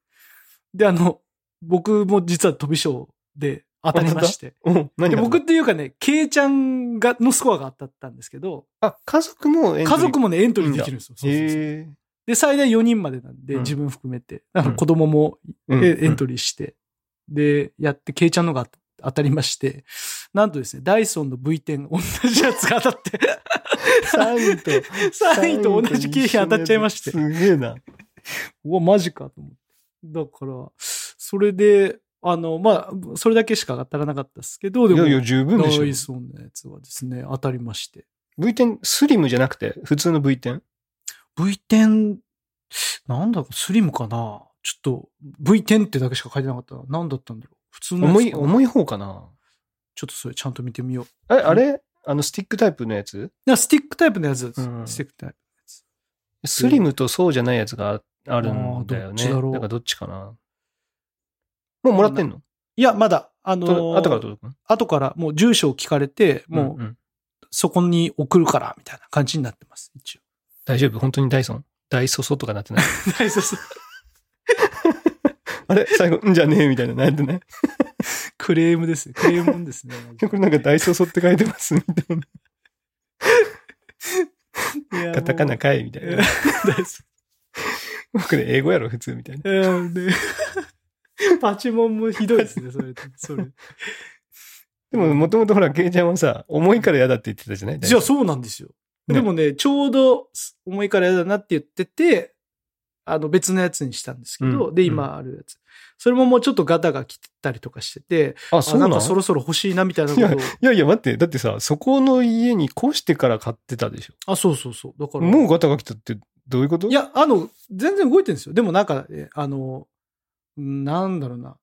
で、あの、僕も実は飛び賞で当たりまして。うでが僕っていうかね、ケイちゃんが、のスコアが当たったんですけど、あ、家族もエントリー？家族もね、エントリーできるんですよ。そうそうそう。で、最大4人までなんで、うん自分含めて。あの子供もうんえエントリーして、で、やって、ケイちゃんのが当たりまして、なんとですね、ダイソンの V10 同じやつが当たって、3位と、3位と同じ景品当たっちゃいまして、すげえな。うわ、マジかと思って。だから、それで、あの、まあ、それだけしか当たらなかったですけど、でも、いやいや、十分でしょダ。イソンのやつはですね、当たりまして。V10、スリムじゃなくて、普通の V10? V10、なんだろう、スリムかな？ちょっと、V10 ってだけしか書いてなかったな。何だったんだろう。普通のやつ重い、重い方かな。ちょっとそれちゃんと見てみよう。あれ、あれあの、スティックタイプのやつ？スティックタイプのやつ。うんスティックタイプ。スリムとそうじゃないやつがあるんだよね。ちだからどっちかな。もうもらってんの？いや、まだ、あのーと後から届くの？後からもう住所を聞かれて、もんうんそこに送るから、みたいな感じになってます、一応。大丈夫本当にダイソンダイソソとかなってないはい、そうそう。あれ最後、んじゃねえみたいななってないクレームですね。クレームですね。[laughs] これなんかダイソソって書いてますみたいな。カタカナもかいみたいうな。大丈これ英語やろ普通みたいな。パチモンもひどいですね、それ。それ。でも、もともとほら、ケイちゃんはさ、重いから嫌だって言ってたじゃない？じゃあそうなんですよ。ねでもね、ちょうど重いから嫌だなって言ってて、あの別のやつにしたんですけど、で、うんうん今あるやつ。それももうちょっとガタが来てたりとかしてて、あ、あそうなんなんかそろそろ欲しいなみたいなことを。いやいや、待って。だってさ、そこの家に越してから買ってたでしょ？あ、そうそうそう。だから。もうガタが来たってどういうこと？い、や、あの、全然動いてるんですよ。でもなんか、えあの、なんだろうな。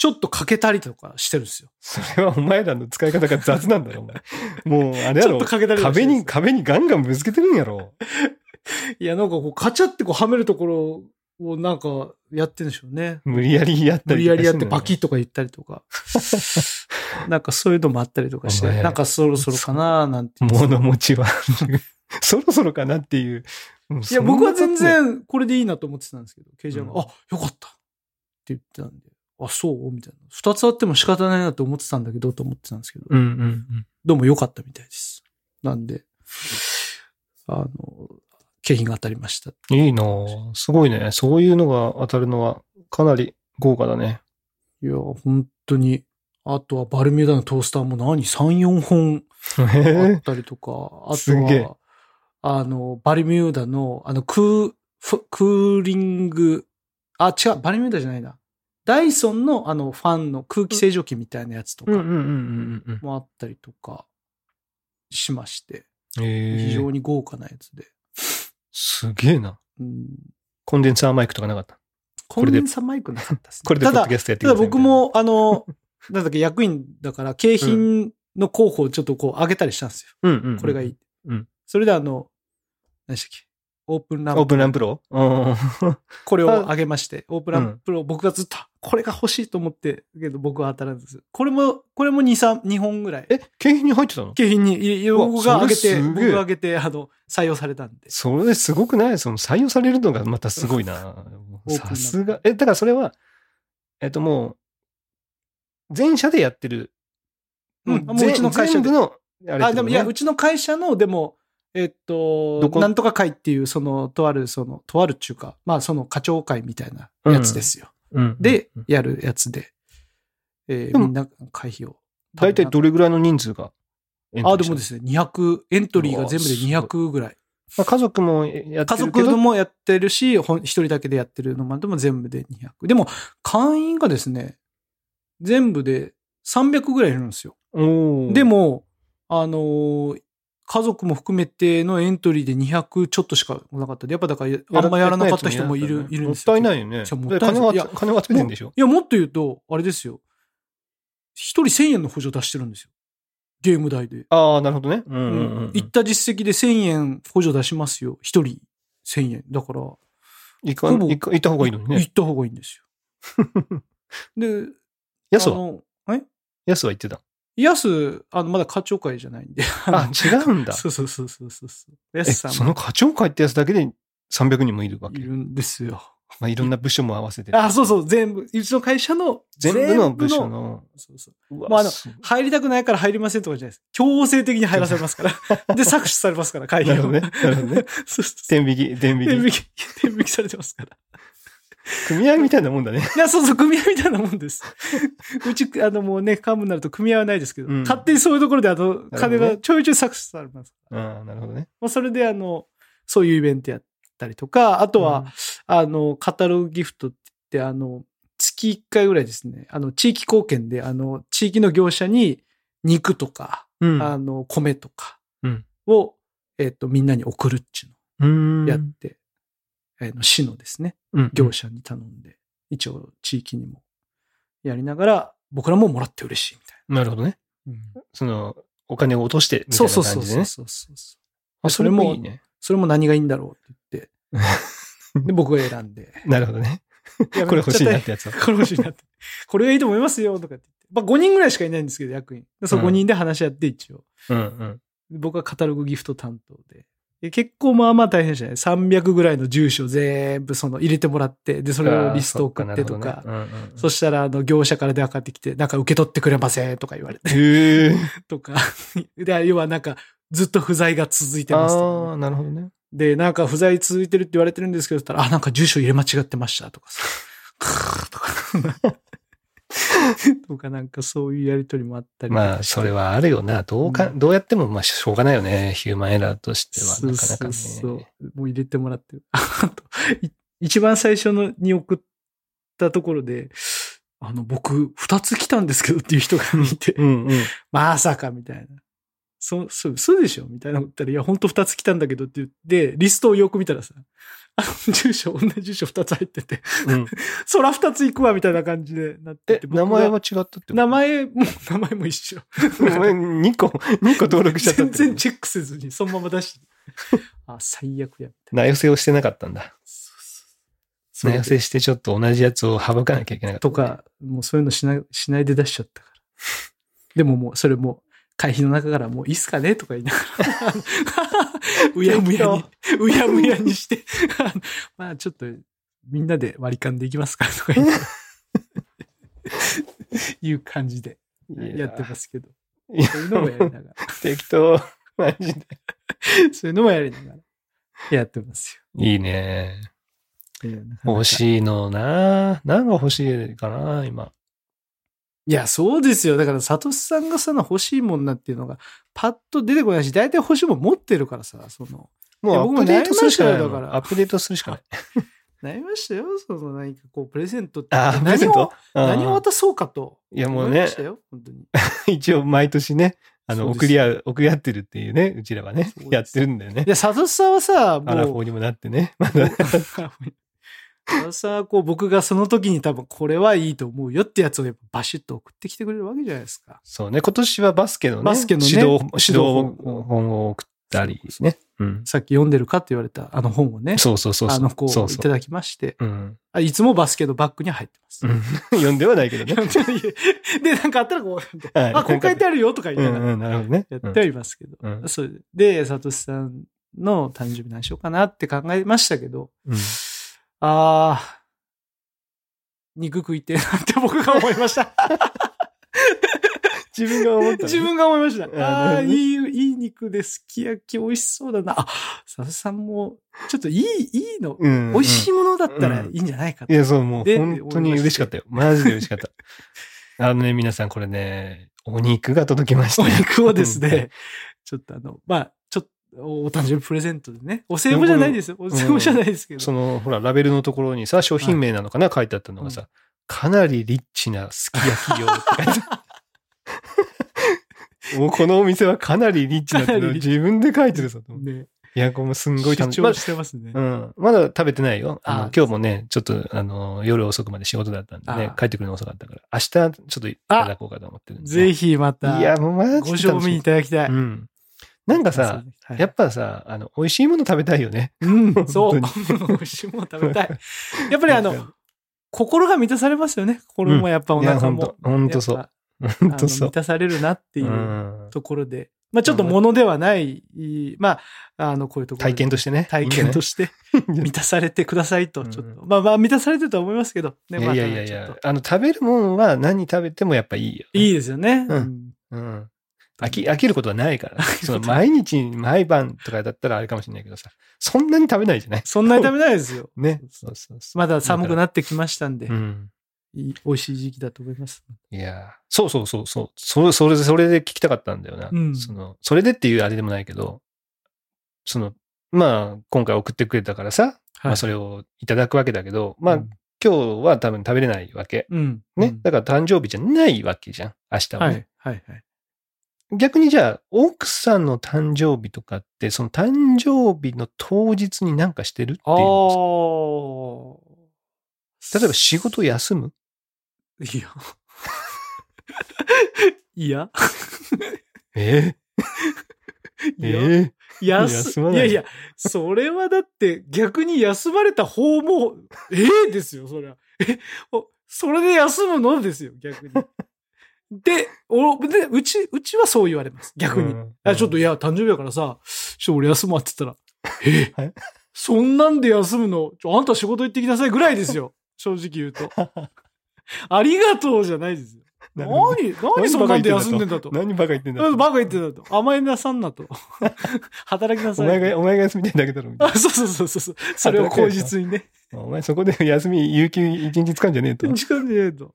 ちょっと欠けたりとかしてるんですよ。それはお前らの使い方が雑なんだろ、お前。もう、あれやろちょっと。欠けたり壁に、壁にガンガンぶつけてるんやろ。いや、なんかこう、カチャってこうはめるところをなんかやってるんでしょうね。無理やりやったり無理やりやってバキッとか言ったりとか。[laughs] なんかそういうのもあったりとかして、なんかそろそろかななんて。物持ちは。[laughs] そろそろかなっていう。いいや、僕は全。然これでいいなと思ってたんですけど、ケイジャーが、うんあ、よかったって言ってたんで、あ、そう？みたいな。二つあっても仕方ないなと思ってたんだけど、と思ってたんですけど、うんうんうん。どうも良かったみたいです。なんで、あの、景品が当たりました。いいなぁすごいね。そういうのが当たるのはかなり豪華だね。いや、本当に。あとはバルミューダのトースターも何 ?3、4本あへったりとか、あ [laughs] すとげえは、あの、バルミューダの、あの、クー、フクーリング、あ、違う、バルミューダじゃないな。ダイソンのあのファンの空気清浄機みたいなやつとかもあったりとかしまして。非常に豪華なやつで。すげえな。うん、コンデンサーマイクとかなかった？コンデンサマイクなかったですね。これでポッドただ、キャストやってくださいみたいな。僕も、あの、[laughs] なんだっけ、役員だから、景品の候補をちょっとこう上げたりしたんですよ。うんうんうん、これがいい。うんそれであの、何でしたっけ、オープンランプ。オープンランプロ？うん。これを上げまして、オープンランプロ、僕がずっと、これが欲しいと思って、けど僕は当たらずです。これも、これも2、3、2本ぐらい。え、景品に入ってたの？景品に僕が上げて、僕が上げて、あの、採用されたんで。それすごくない？その採用されるのがまたすごいな。[laughs] さすが。え、だからそれは、えっともう、全社でやってる。うんもううちの会社で全部の、あれあ、でもいや、ううちの会社の、でも、えっとなんとか会っていう、その、とある、その、とあるっていうか、まあ、その課長会みたいなやつですよ。んでうん、やるやつで、えーみんな会費を。大体どれぐらいの人数があ、でもですね、200、エントリーが全部で200ぐらい。まあ、家族もやってるけど？家族もやってるし、一人だけでやってるのもでも全部で200。でも、会員がですね、全部で300ぐらいいるんですよ。で、も、あのー家族も含めてのエントリーで200ちょっとしかなかったで、やっぱだから、あんまやらなかった人もいる、いるんですよ。もったいないよね。もでったいない金は、金は集めてんでしょ？いや、もっと言うと、あれですよ。一人1000円の補助出してるんですよ。ゲーム代で。ああ、なるほどね。うんうんうんうん。行った実績で1000円補助出しますよ。一人1000円。だから、行か行か行った方がいいのにね。行った方がいいんですよ。[laughs] で、ヤスはえ？ヤスは言ってた？ヤス、あの、まだ課長会じゃないんで。あ、違うんだ。[laughs] そうそうそうそうそうそう。ヤえ、スさんもその課長会ってやつだけで300人もいるわけ？いるんですよ。まあ、いろんな部署も合わせて。あ、そうそう、全部、うちの会社の全部の部署の。そうそう。まああの入りたくないから入りませんとかじゃないです。強制的に入らせますから。[laughs] で、搾取されますから、会議を。なるほどね。なるほどね。[laughs] そうそうそう。天引き、天引き。天引き、天引きされてますから。組合みたいなもんだね。いや、そうそう、組合みたいなもんです。[laughs] うち、あの、もうね、幹部になると組合はないですけど、うん勝手にそういうところで、あの、金がちょいちょい搾取されます。ああ、なるほどね。まあ、それで、あの、そういうイベントやったりとか、あとは、あの、カタログギフトって言って、あの、月1回ぐらいですね、あの、地域貢献で、あの、地域の業者に肉とか、うん。あの、米とかうんを、えっ、と、みんなに送るっていううん。のをやって、あの、市のですね、うん業者に頼んで、一応地域にもやりながら、僕らももらって嬉しいみたいなるほどね。な。その、お金を落として、みたいなそうそうそう感じでね。そうそうそう。あ、それもいいね。それも何がいいんだろうって言って、[laughs] で、僕が選んで。なるほどね。これ欲しいなってやつは。これ欲しいなって。これがいいと思いますよ、とかって言って。まあ5人ぐらいしかいないんですけど、役員。でそううん5人で話し合って一応。うんうん。僕はカタログギフト担当で。で結構まあまあ大変でしたね。300ぐらいの住所全部その入れてもらって、で、それをリスト送ってとか。そしたら、あの、業者から電話かかってきて、なんか受け取ってくれませんとか言われて、うんうんへえ。[laughs] とか。で、要はなんか、ずっと不在が続いてますああ、なるほどね。で、なんか不在続いてるって言われてるんですけど、たら、あ、なんか住所入れ間違ってましたとかさ。とか。[laughs] とかなんかそういうやりとりもあったりまあ、それはあるよな。どうか、うんどうやっても、まあ、しょうがないよね。ヒューマンエラーとしては、なかなかそうね。そう。もう入れてもらってる。[laughs] あと、い一番最初のに送ったところで、あの、僕、二つ来たんですけどっていう人がいて、うんうん。[laughs] まさかみたいな。そう、そう、そうでしょみたいなこと言ったら、いや、本当二つ来たんだけどって言って、リストをよく見たらさ、あの、住所、同じ住所二つ入ってて、うん、[laughs] そら二つ行くわ、みたいな感じでなってえて。、名前は僕違ったって名前も、名前も一緒。ごめん、2個、2個登録しちゃった全然チェックせずに、そのまま出して。[laughs] あ、最悪や。名寄せをしてなかったんだ。名寄せしてちょっと同じやつを省かなきゃいけなかった。と。か、もうそういうのしない、しないで出しちゃったから。でももう、それも、会費の中からもういいっすかねとか言いながら、[laughs] うやむやに、うやむやにして、[laughs] まあちょっと、みんなで割り勘でいきますかとか言って、いう感じでやってますけど。そういうのもやりながら、適当。マジで。[laughs] そういうのもやりながら、やってますいいね。よ。い。欲しいのな何が欲しいかな今。いや、そうですよ。だから、サトシさんがさ、欲しいもんなっていうのが、パッと出てこないし、大体欲しいもん持ってるからさ、その、もうアップデートするしかないからアップデートするしかない。悩みましたよ。その何かこう、プレゼントって。ああ、プレ何をゼント？何を渡そうかと。いやもうね。[laughs] 一応毎年ね、あの、送り合う、送り合ってるっていうね、うちらはねやってるんだよね。で、サトシさんはさ、アラフォもう、ーにもなってね。まださこう、僕がその時に多分これはいいと思うよってやつをやっぱバシッと送ってきてくれるわけじゃないですか。そうね、今年はバスケのね、バスケのね指導、指導本本を送ったりね。うん。さっき読んでるかって言われたあの本をね、そうそうそうそう。あの、こう、そうそう。いただきまして、うん。あいつもバスケのバッグに入ってます。うん読んではないけどね。[laughs] で、なんかあったらこう、はいあ、こう書いてあるよとか言いながらうんうん、なるほどね。やってはいますけど。うんそれで、サトシさんの誕生日何しようかなって考えましたけど、うんあー、肉食いてえなって僕が思いました。[laughs] 自分が思ったのね。自分が思いました。あーあいい、いい肉ですき焼き美味しそうだな。あ、サトシさんも、ちょっといい、いいの、うん美味しいい。ものだったらいいんじゃないかと。いや、そう、もうで本当に嬉しかったよ。マジで嬉しかった。[laughs] あのね、皆さんこれね、お肉が届きましたおよ。肉をですうんね、ちょっとあの、まあ、お誕生日プレゼントでね。お歳暮じゃないですよ。お歳暮じゃないですけど。その、ほら、ラベルのところにさ、商品名なのかな、書いてあったのがさ、かなりリッチなすき焼き用って書いてある [laughs] もうこのお店はかなりリッチなって自分で書いてるぞと。ね、いや、これもすんごい主楽しみ。してますね。うん。まだ食べてないよ。あのあ今日もね、ちょっと、あの、夜遅くまで仕事だったんでねあ、帰ってくるの遅かったから、明日ちょっといただこうかと思ってるんで、ぜひまた、いや、もうマジでご賞味いただきたい。うん。なんかさ、はいやっぱさ、あの、美味しいもの食べたいよね。うん、[laughs] そう。本 [laughs] 美味しいもの食べたい。[laughs] やっぱりあの、心が満たされますよね。心もやっぱお腹もほんそう。そう満。たされるなっていううんところで。まあちょっと物ではない、まあ、あの、こういうところで体験としてね。体験として満たされてくださいと、ちょっと。うまあまあ満たされてるとは思いますけど。ね、いやいやいやあの、食べるもんは何食べてもやっぱいいよ。といいですよね。うんうんうん。飽き、飽きることはないから。[laughs] その毎日、毎晩とかだったらあれかもしれないけどさ、そんなに食べないじゃない？そんなに食べないですよ。[laughs] ね。そうそうそう。まだ寒くなってきましたんで、うん。いい美味しい時期だと思います。いやーそうそうそうそう。それ、それ、それで聞きたかったんだよな。うんその、それでっていうあれでもないけど、その、まあ、今回送ってくれたからさ、まあ、それ、れをいただくわけだけど、まあ、うん今日は多分食べれないわけ。うん。ね。うんだから誕生日じゃないわけじゃん。明日はね。はい、はい、はい。逆にじゃあ、奥さんの誕生日とかって、その誕生日の当日になんかしてるっていうあのあ。例えば仕事休む？いや。いや。え？いや。え？休休まない？いやいや、それはだって逆に休まれた方も、ええ？ですよ、それは。え、おそれで休むの？ですよ、逆に。で、おでうち、うちはそう言われます、逆に。うんあちょっといや、誕生日やからさ、ちょっと俺休まって言ったら、えはいそんなんで休むのちょあんた仕事行ってきなさいぐらいですよ。[laughs] 正直言うと。ありがとうじゃないですよ。何、何そんなんで休んでんだと。何バカ言ってんだうんバカ言ってんだと。甘えなさんなと。[laughs] 働きなさい。お前が、お前が休みたいだけだろ、みたいあ、そうそうそうそうそれを口実にね。な。お前そこで休み、有給一日使うんじゃねえと。時間でねえと。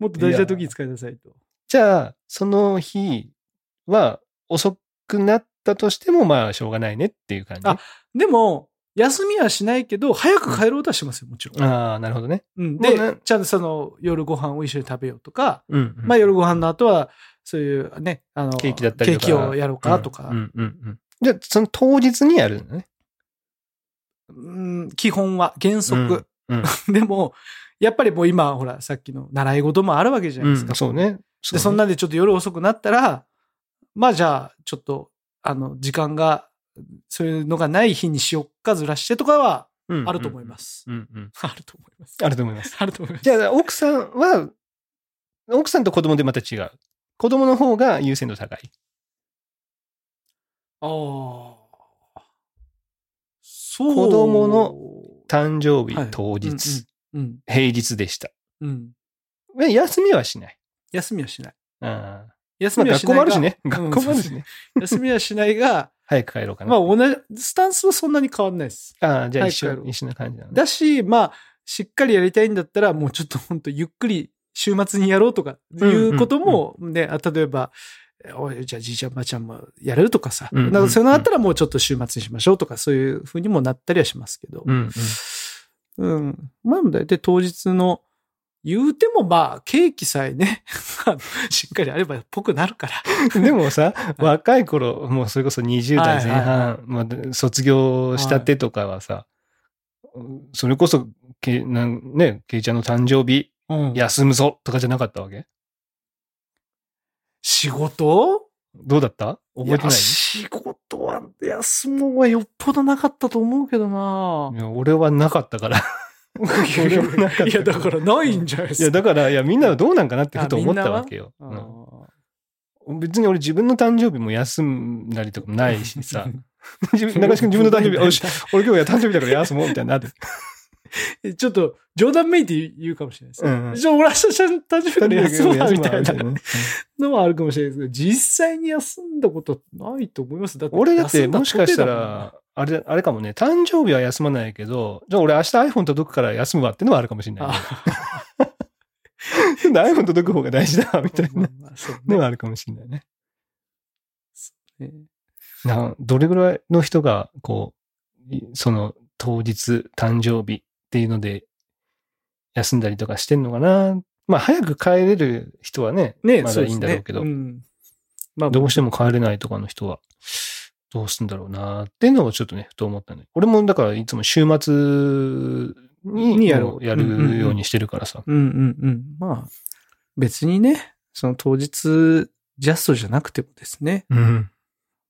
もっと大事な時に使いなさいと。じゃあ、その日は遅くなったとしても、まあ、しょうがないねっていう感じ？あでも、休みはしないけど、早く帰ろうとはしますよ、もちろん。ああ、なるほどね。うん。で、ちゃんとその、夜ご飯を一緒に食べようとか、うん。まあ夜ご飯の後は、そういうね、あの、ケーキだったりとか。ケーキをやろうかとか。うんうんうんうん。じゃあ、その当日にやるのね？うん、基本は、原則。うん。[laughs] でも、やっぱりもう今、ほら、さっきの習い事もあるわけじゃないですか。うんそうね。で、そんなんでちょっと夜遅くなったら、まあじゃあ、ちょっと、あの、時間が、そういうのがない日にしよっかずらしてとかは、うんあると思いま。す。うんうん。[laughs] あると思います。あると思います。あると思います。じゃあ、奥さんは、奥さんと子供でまた違う。子供の方が優先度高い。ああ。そう。子供の誕生日はい当日、うん。平日でした。うん。休みはしない。休みはしない。ああ休みはしないが。もあるしね。うん学校もあるしね。休みはしないが、早く帰ろうかな。まあ同じ、スタンスはそんなに変わんないです。ああ、じゃあ一緒、一緒な感じな。だし、まあ、しっかりやりたいんだったら、もうちょっと本当ゆっくり週末にやろうとか、いうことも、ね、あ例えば、おいじゃあじいちゃんばあちゃんもやるとかさ、うんうんなんかそういうのあったらもうちょっと週末にしましょうとか、そういうふうにもなったりはしますけど、うんうん。うん。まあ、だいたい当日の、言うてもまあ、ケーキさえね、[laughs] しっかりあればっぽくなるから。[laughs] でもさ、若い頃、もうそれこそ20代前半、まあ、卒業したてとかはさ、それこそ、けなんね、ケイちゃんの誕生日、うん。休むぞとかじゃなかったわけ？仕事？どうだった？覚えてないや仕事は休むはよっぽどなかったと思うけどないや俺はなかったから。いやだからないんじゃないでいや、すか。だから、いや、みんなはどうなんかなってふと思ったわけよ。あうん別に俺自分の誕生日も休んだりとかもないしさ。[laughs] 自分中島君自分の誕生日、俺今日や誕生日だから休もうみたいになって。ー [laughs] ちょっと冗談めいて言うかもしれないです。うんうん。じゃあ俺明日誕生日から休むわみたいなねのはあるかもしれないですけど、実際に休んだことないと思います。だって。俺だってもしかしたら、あれ、あれかもね、誕生日は休まないけど、じゃあ俺明日 iPhone 届くから休むわってのはあるかもしれない iPhone 届く方が大事だわ、みたいな。のはあるかもしれないね。ね。などれぐらいの人が、こう、いその当日誕生日っていうので休んだりとかしてんのかな。まあ早く帰れる人はね、ね、まだいいんだろうけど、ねんまあ、どうしても帰れないとかの人は、どうすんだろうなっていうのをちょっとね、ふと思ったね。俺もだからいつも週末ににやるやるようにしてるからさ。うんうんうん。まあ、別にね、その当日、ジャストじゃなくてもですね、うん。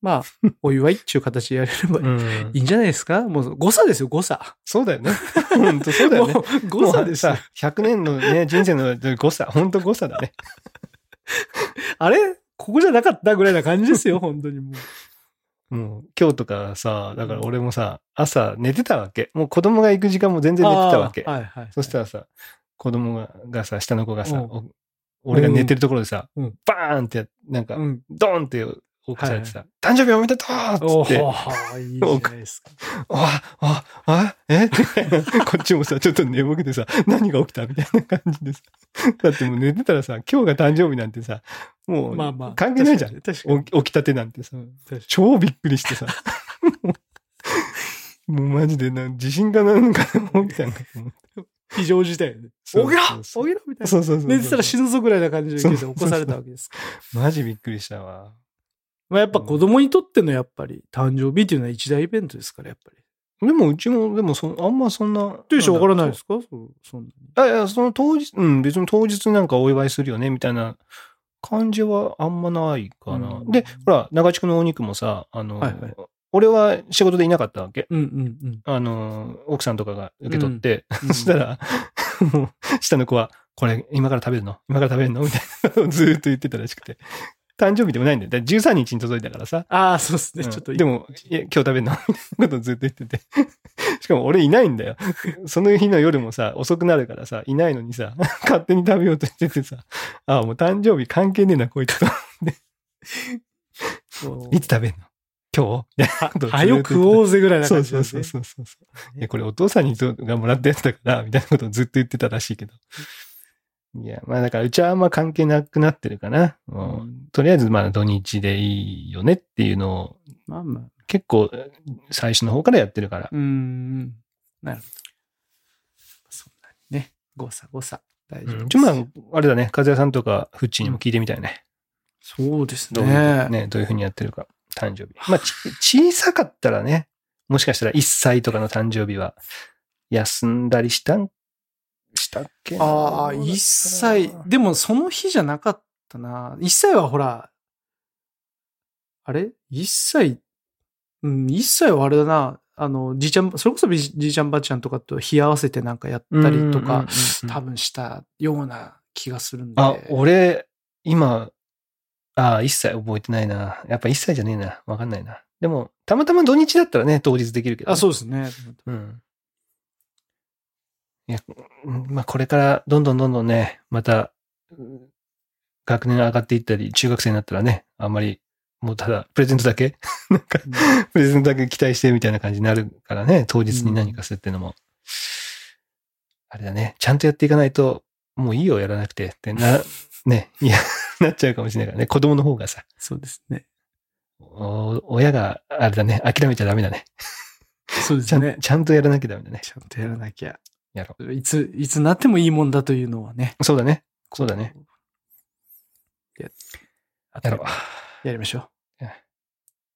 まあ、[laughs] お祝いっていう形でやれればうんいいんじゃないですか？もう誤差ですよ、誤差。そうだよね。本当そうだよね誤差でさ。、100年のね、人生の誤差、本当誤差だね。[laughs] あれ？ここじゃなかったぐらいな感じですよ、本当にもう。もう今日とかさ、だから俺もさ、朝寝てたわけ。もう子供が行く時間も全然寝てたわけはいはい。そしたらさ、子供ががさ、下の子がさ、俺が寝てるところでさ、うんバーンってや、なんか、うん。ドーンって起こされてさ、誕生日おめでとうおっつって、ーいいじゃないですか。[laughs] あ、あ、あ、え？[laughs] こっちもさ、ちょっと寝ぼけてさ、何が起きた？みたいな感じでさ。[laughs] だってもう寝てたらさ、今日が誕生日なんてさ、もう、まあまあ。関係ないじゃん。起きたてなんてさ超びっくりしてさ。もうマジでな、地震かなんかで起きたんかと思って。非常事態よね。そう起きろ起きろみたいな。そうそうそう。寝てたら死ぬぞぐらいな感じで起こされたわけです。マジびっくりしたわ。まあやっぱ子供にとってのやっぱり誕生日っていうのは一大イベントですから、やっぱり。でもうちも、でもそ、あんまそんな。という人わからないですか？そう、そん。あ、いや、その当日、うん、別に当日なんかお祝いするよね、みたいな感じはあんまないかな。うんで、ほら、長地区のお肉もさ、あの、はいはい俺は仕事でいなかったわけ。うんうんうん。あの、奥さんとかが受け取って、うん [laughs] そしたら、もう下の子は、これ、今から食べるの？今から食べるの？みたいなのをずーっと言ってたらしくて。誕生日でもないんだよ。だから13日に届いたからさ。ああ、そうですね。うんちょっと。で、も、いや今日食べるの？[laughs] みたいなことをずっと言ってて。しかも俺いないんだよ。[laughs] その日の夜もさ、遅くなるからさ、いないのにさ、[laughs] 勝手に食べようとしててさ、ああ、もう誕生日関係ねえな、こいつと。いつ食べんの？今日？はよ食おうぜぐらいなそう感じそうですね。そうそうそう。いや、これお父さんにとがもらったやつだから、みたいなことをずっと言ってたらしいけど。いや、まあだからうちはあんま関係なくなってるかな。もうとりあえずまあ土日でいいよねっていうのをまあまあ。結構最初の方からやってるから。うーん。なるほど。そんなにね。誤差誤差。大丈夫ちょまあ、あれだね、和也さんとかフッチーにも聞いてみたいね。そうですどういうね。ね、どういうふうにやってるか、誕生日。まあ、ち小さかったらね、もしかしたら1歳とかの誕生日は休んだりしたん、したっけなああ、一歳。でもその日じゃなかったな。一歳はほら、あれ？一歳、うん、一歳はあれだな。あの、じいちゃん、それこそじじいちゃんばあちゃんとかと日合わせてなんかやったりとか、多分したような気がするんで。あ、俺、今、ああ、1歳覚えてないな。やっぱ1歳じゃねえな。わかんないな。でも、たまたま土日だったらね、当日できるけどね、あ、そうですね。うん。いや、うんまあこれからどんどんどんどんね、また、うん学年上がっていったり、中学生になったらね、あんまり、もうただ、プレゼントだけ [laughs] なんか、プレゼントだけ期待してみたいな感じになるからね、当日に何かするっていうのも。あれだね、ちゃんとやっていかないと、もういいよ、やらなくてってな、ね、いや、[laughs] なっちゃうかもしれないからね、子供の方がさ、そうですね。お親が、あれだね、諦めちゃダメだね。ちゃんそうですね。ちゃんとやらなきゃダメだね。ちゃんとやらなきゃ。やろいつ、いつなってもいいもんだというのはね。う。そうだね。そうだね。や、やろう。やりましょううん。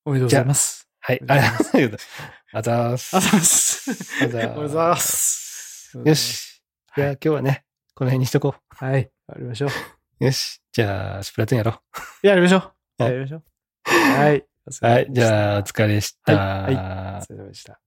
おめでとうございます。はい。ありがとうございます。あざーすあざいます。ありがとうございます。よ。し。じゃあ今日はね、この辺にしとこはい。やりましょう。う。よし。じゃあ、スプラトゥーンやろやりましょう。はいやりましょう。はい。う。はい。じゃあ、お疲れでした。はいはお疲れ様でした。